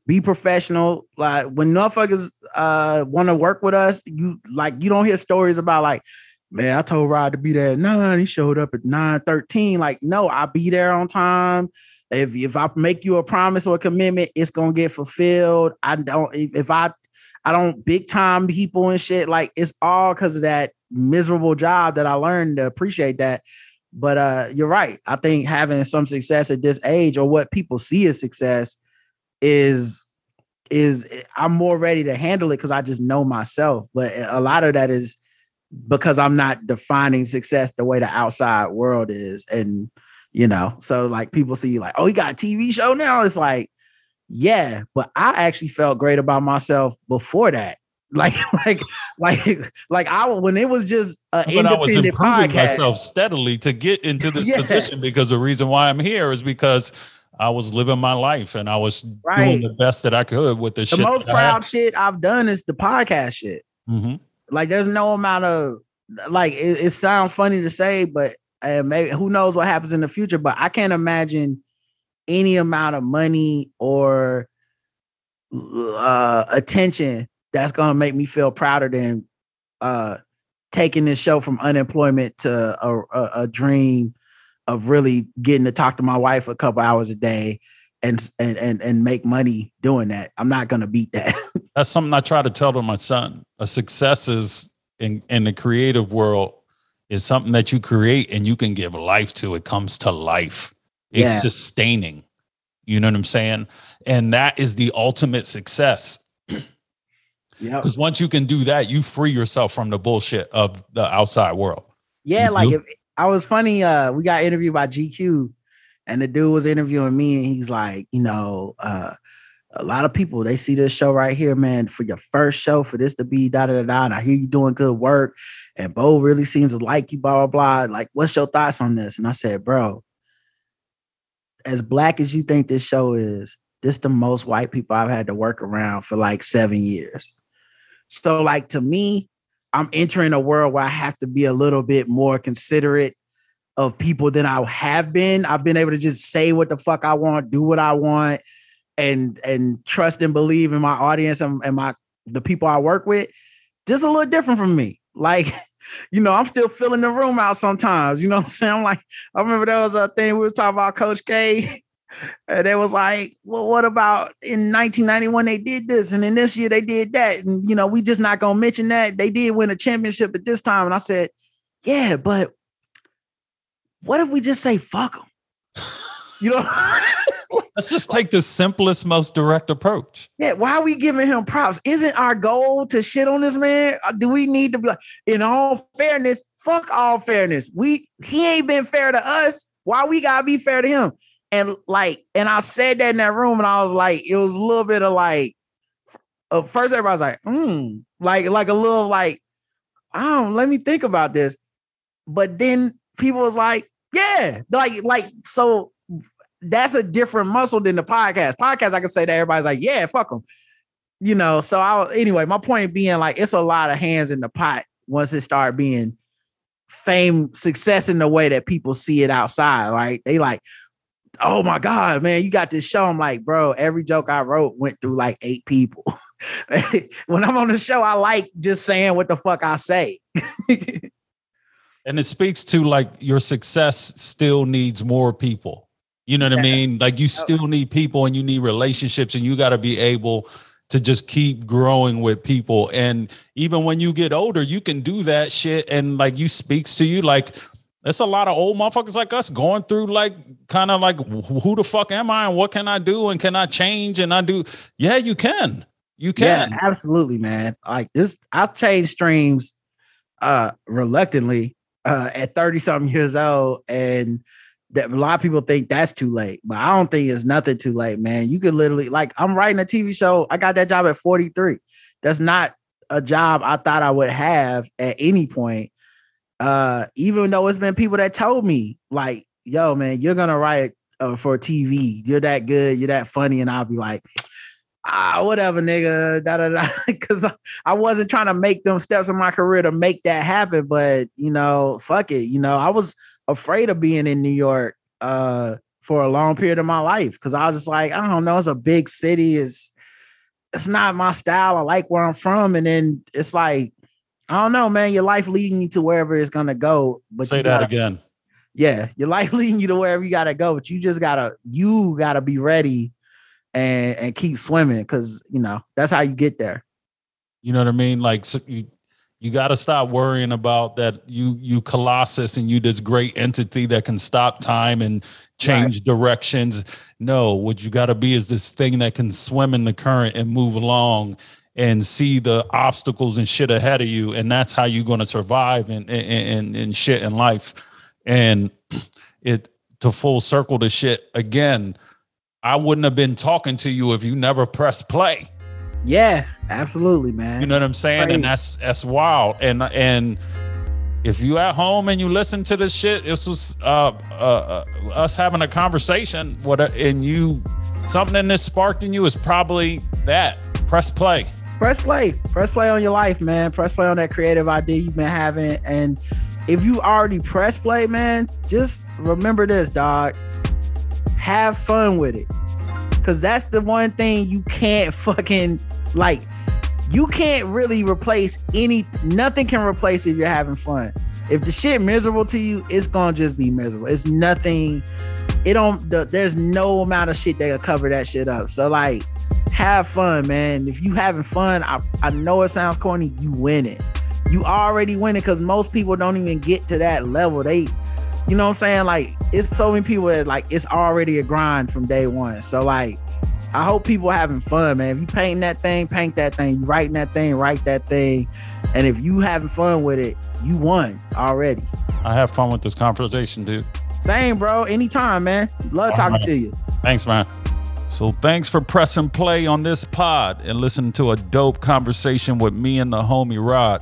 S2: be professional. Like when motherfuckers uh want to work with us, you like you don't hear stories about like, man, I told Rod to be there at nine. He showed up at nine thirteen. Like, no, I'll be there on time. If if I make you a promise or a commitment, it's gonna get fulfilled. I don't if, if I I don't big time people and shit. Like it's all because of that miserable job that I learned to appreciate that. But uh, you're right. I think having some success at this age or what people see as success is is I'm more ready to handle it because I just know myself. But a lot of that is because I'm not defining success the way the outside world is. And, you know, so like people see you like, oh, he got a TV show now. It's like, yeah, but I actually felt great about myself before that. Like, like, like, like I when it was just an but I was improving podcast.
S1: myself steadily to get into this yeah. position because the reason why I'm here is because I was living my life and I was right. doing the best that I could with the, the shit.
S2: The most proud shit I've done is the podcast shit. Mm-hmm. Like there's no amount of like it, it sounds funny to say, but uh, maybe who knows what happens in the future. But I can't imagine any amount of money or uh, attention that's gonna make me feel prouder than uh, taking this show from unemployment to a, a, a, dream of really getting to talk to my wife a couple hours a day and and and and make money doing that. I'm not gonna beat that.
S1: That's something I try to tell to my son. A success is in in the creative world is something that you create and you can give life to. It comes to life. It's yeah. sustaining. You know what I'm saying? And that is the ultimate success. Yeah. Because once you can do that, you free yourself from the bullshit of the outside world.
S2: Yeah, you like if I was funny, uh, we got interviewed by GQ And the dude was interviewing me, and he's like, you know, uh, a lot of people they see this show right here, man, for your first show, for this to be da da da da. And I hear you doing good work, and Bo really seems to like you, blah blah blah. Like, what's your thoughts on this? And I said, bro, as black as you think this show is, this the most white people I've had to work around for like seven years. So, like to me, I'm entering a world where I have to be a little bit more considerate of people than I have been. I've been able to just say what the fuck I want, do what I want, and and trust and believe in my audience and, and my the people I work with. Just a little different from me. Like, you know, I'm still filling the room out sometimes. You know I'm saying? I'm like, I remember there was a thing we were talking about Coach K. And they was like, well, what about in 1991 they did this, and in this year they did that, and you know we just not gonna mention that they did win a championship at this time. And I said, yeah, but what if we just say fuck them? You know,
S1: let's just take the simplest, most direct approach.
S2: Yeah, why are we giving him props? Isn't our goal to shit on this man? Uh, do we need to be like, in all fairness, fuck all fairness? We he ain't been fair to us. Why we gotta be fair to him? And like, and I said that in that room, and I was like, it was a little bit of like, uh, first everybody was like, hmm, like, like a little like, I don't let me think about this. But then people was like, yeah, like, like, so that's a different muscle than the podcast. Podcast, I can say that everybody's like, yeah, fuck them. You know, so I anyway, my point being like it's a lot of hands in the pot once it start being fame, success in the way that people see it outside. Right. They like, oh my God, man, you got this show. I'm like, bro, every joke I wrote went through like eight people. when I'm on the show, I like just saying what the fuck I say.
S1: and it speaks to like your success still needs more people. You know what yeah. I mean? Like you still need people and you need relationships and you got to be able to just keep growing with people. And even when you get older, you can do that shit. And like you speaks to you like that's a lot of old motherfuckers like us going through like kind of like who the fuck am I and what can I do and can I change and I do yeah you can you can
S2: yeah, absolutely man like this I've changed streams uh reluctantly uh at 30 something years old and that a lot of people think that's too late but I don't think it's nothing too late man. You could literally like I'm writing a TV show. I got that job at 43 that's not a job I thought I would have at any point uh, even though it's been people that told me, like, yo, man, you're gonna write uh, for TV, you're that good, you're that funny, and I'll be like, ah, whatever, nigga, da da da, because I wasn't trying to make them steps in my career to make that happen, but you know, fuck it, you know, I was afraid of being in New York uh for a long period of my life because I was just like, I don't know, it's a big city, it's it's not my style. I like where I'm from, and then it's like I don't know, man. Your life leading you to wherever it's gonna go.
S1: But say that
S2: gotta,
S1: again.
S2: Yeah, your life leading you to wherever you gotta go, but you just gotta you gotta be ready and and keep swimming because you know that's how you get there.
S1: You know what I mean? Like so you you got to stop worrying about that you you colossus and you this great entity that can stop time and change right. directions. No what you got to be is this thing that can swim in the current and move along and see the obstacles and shit ahead of you and that's how you're going to survive and and and shit in life. And it to full circle the shit again i wouldn't have been talking to you if you never pressed play
S2: yeah absolutely man
S1: you know what i'm saying Crazy. and that's that's wild and and if you at home and you listen to this shit this was uh, uh, uh us having a conversation what and you something in this sparked in you is probably that press play
S2: press play. Press play on your life, man. Press play on that creative idea you've been having. And if you already press play, man, just remember this, dog. Have fun with it. Cause that's the one thing you can't fucking like. You can't really replace any nothing can replace if you're having fun. If the shit miserable to you, it's gonna just be miserable. It's nothing. It don't. The, there's no amount of shit that will cover that shit up. So like, have fun, man. If you having fun, I, I know it sounds corny, you win it. You already win it because most people don't even get to that level. They, you know what I'm saying? Like, it's so many people that like it's already a grind from day one. So like, I hope people having fun, man. If you paint that thing, paint that thing. You writing that thing, write that thing. And if you having fun with it, you won already.
S1: I have fun with this conversation, dude.
S2: Same, bro. Anytime, man. Love talking
S1: right.
S2: to you.
S1: Thanks, man. So thanks for pressing play on this pod and listening to a dope conversation with me and the homie Rod.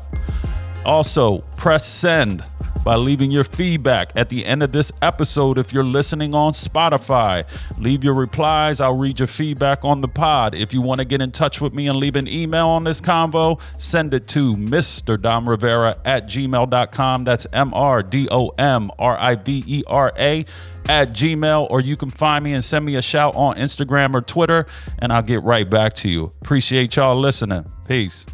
S1: Also, press send by leaving your feedback at the end of this episode if you're listening on Spotify. Leave your replies. I'll read your feedback on the pod. If you want to get in touch with me and leave an email on this convo, send it to Mr. Dom Rivera at gmail.com. That's M R D O M R I V E R A at gmail or you can find me and send me a shout on instagram or twitter and i'll get right back to you appreciate y'all listening peace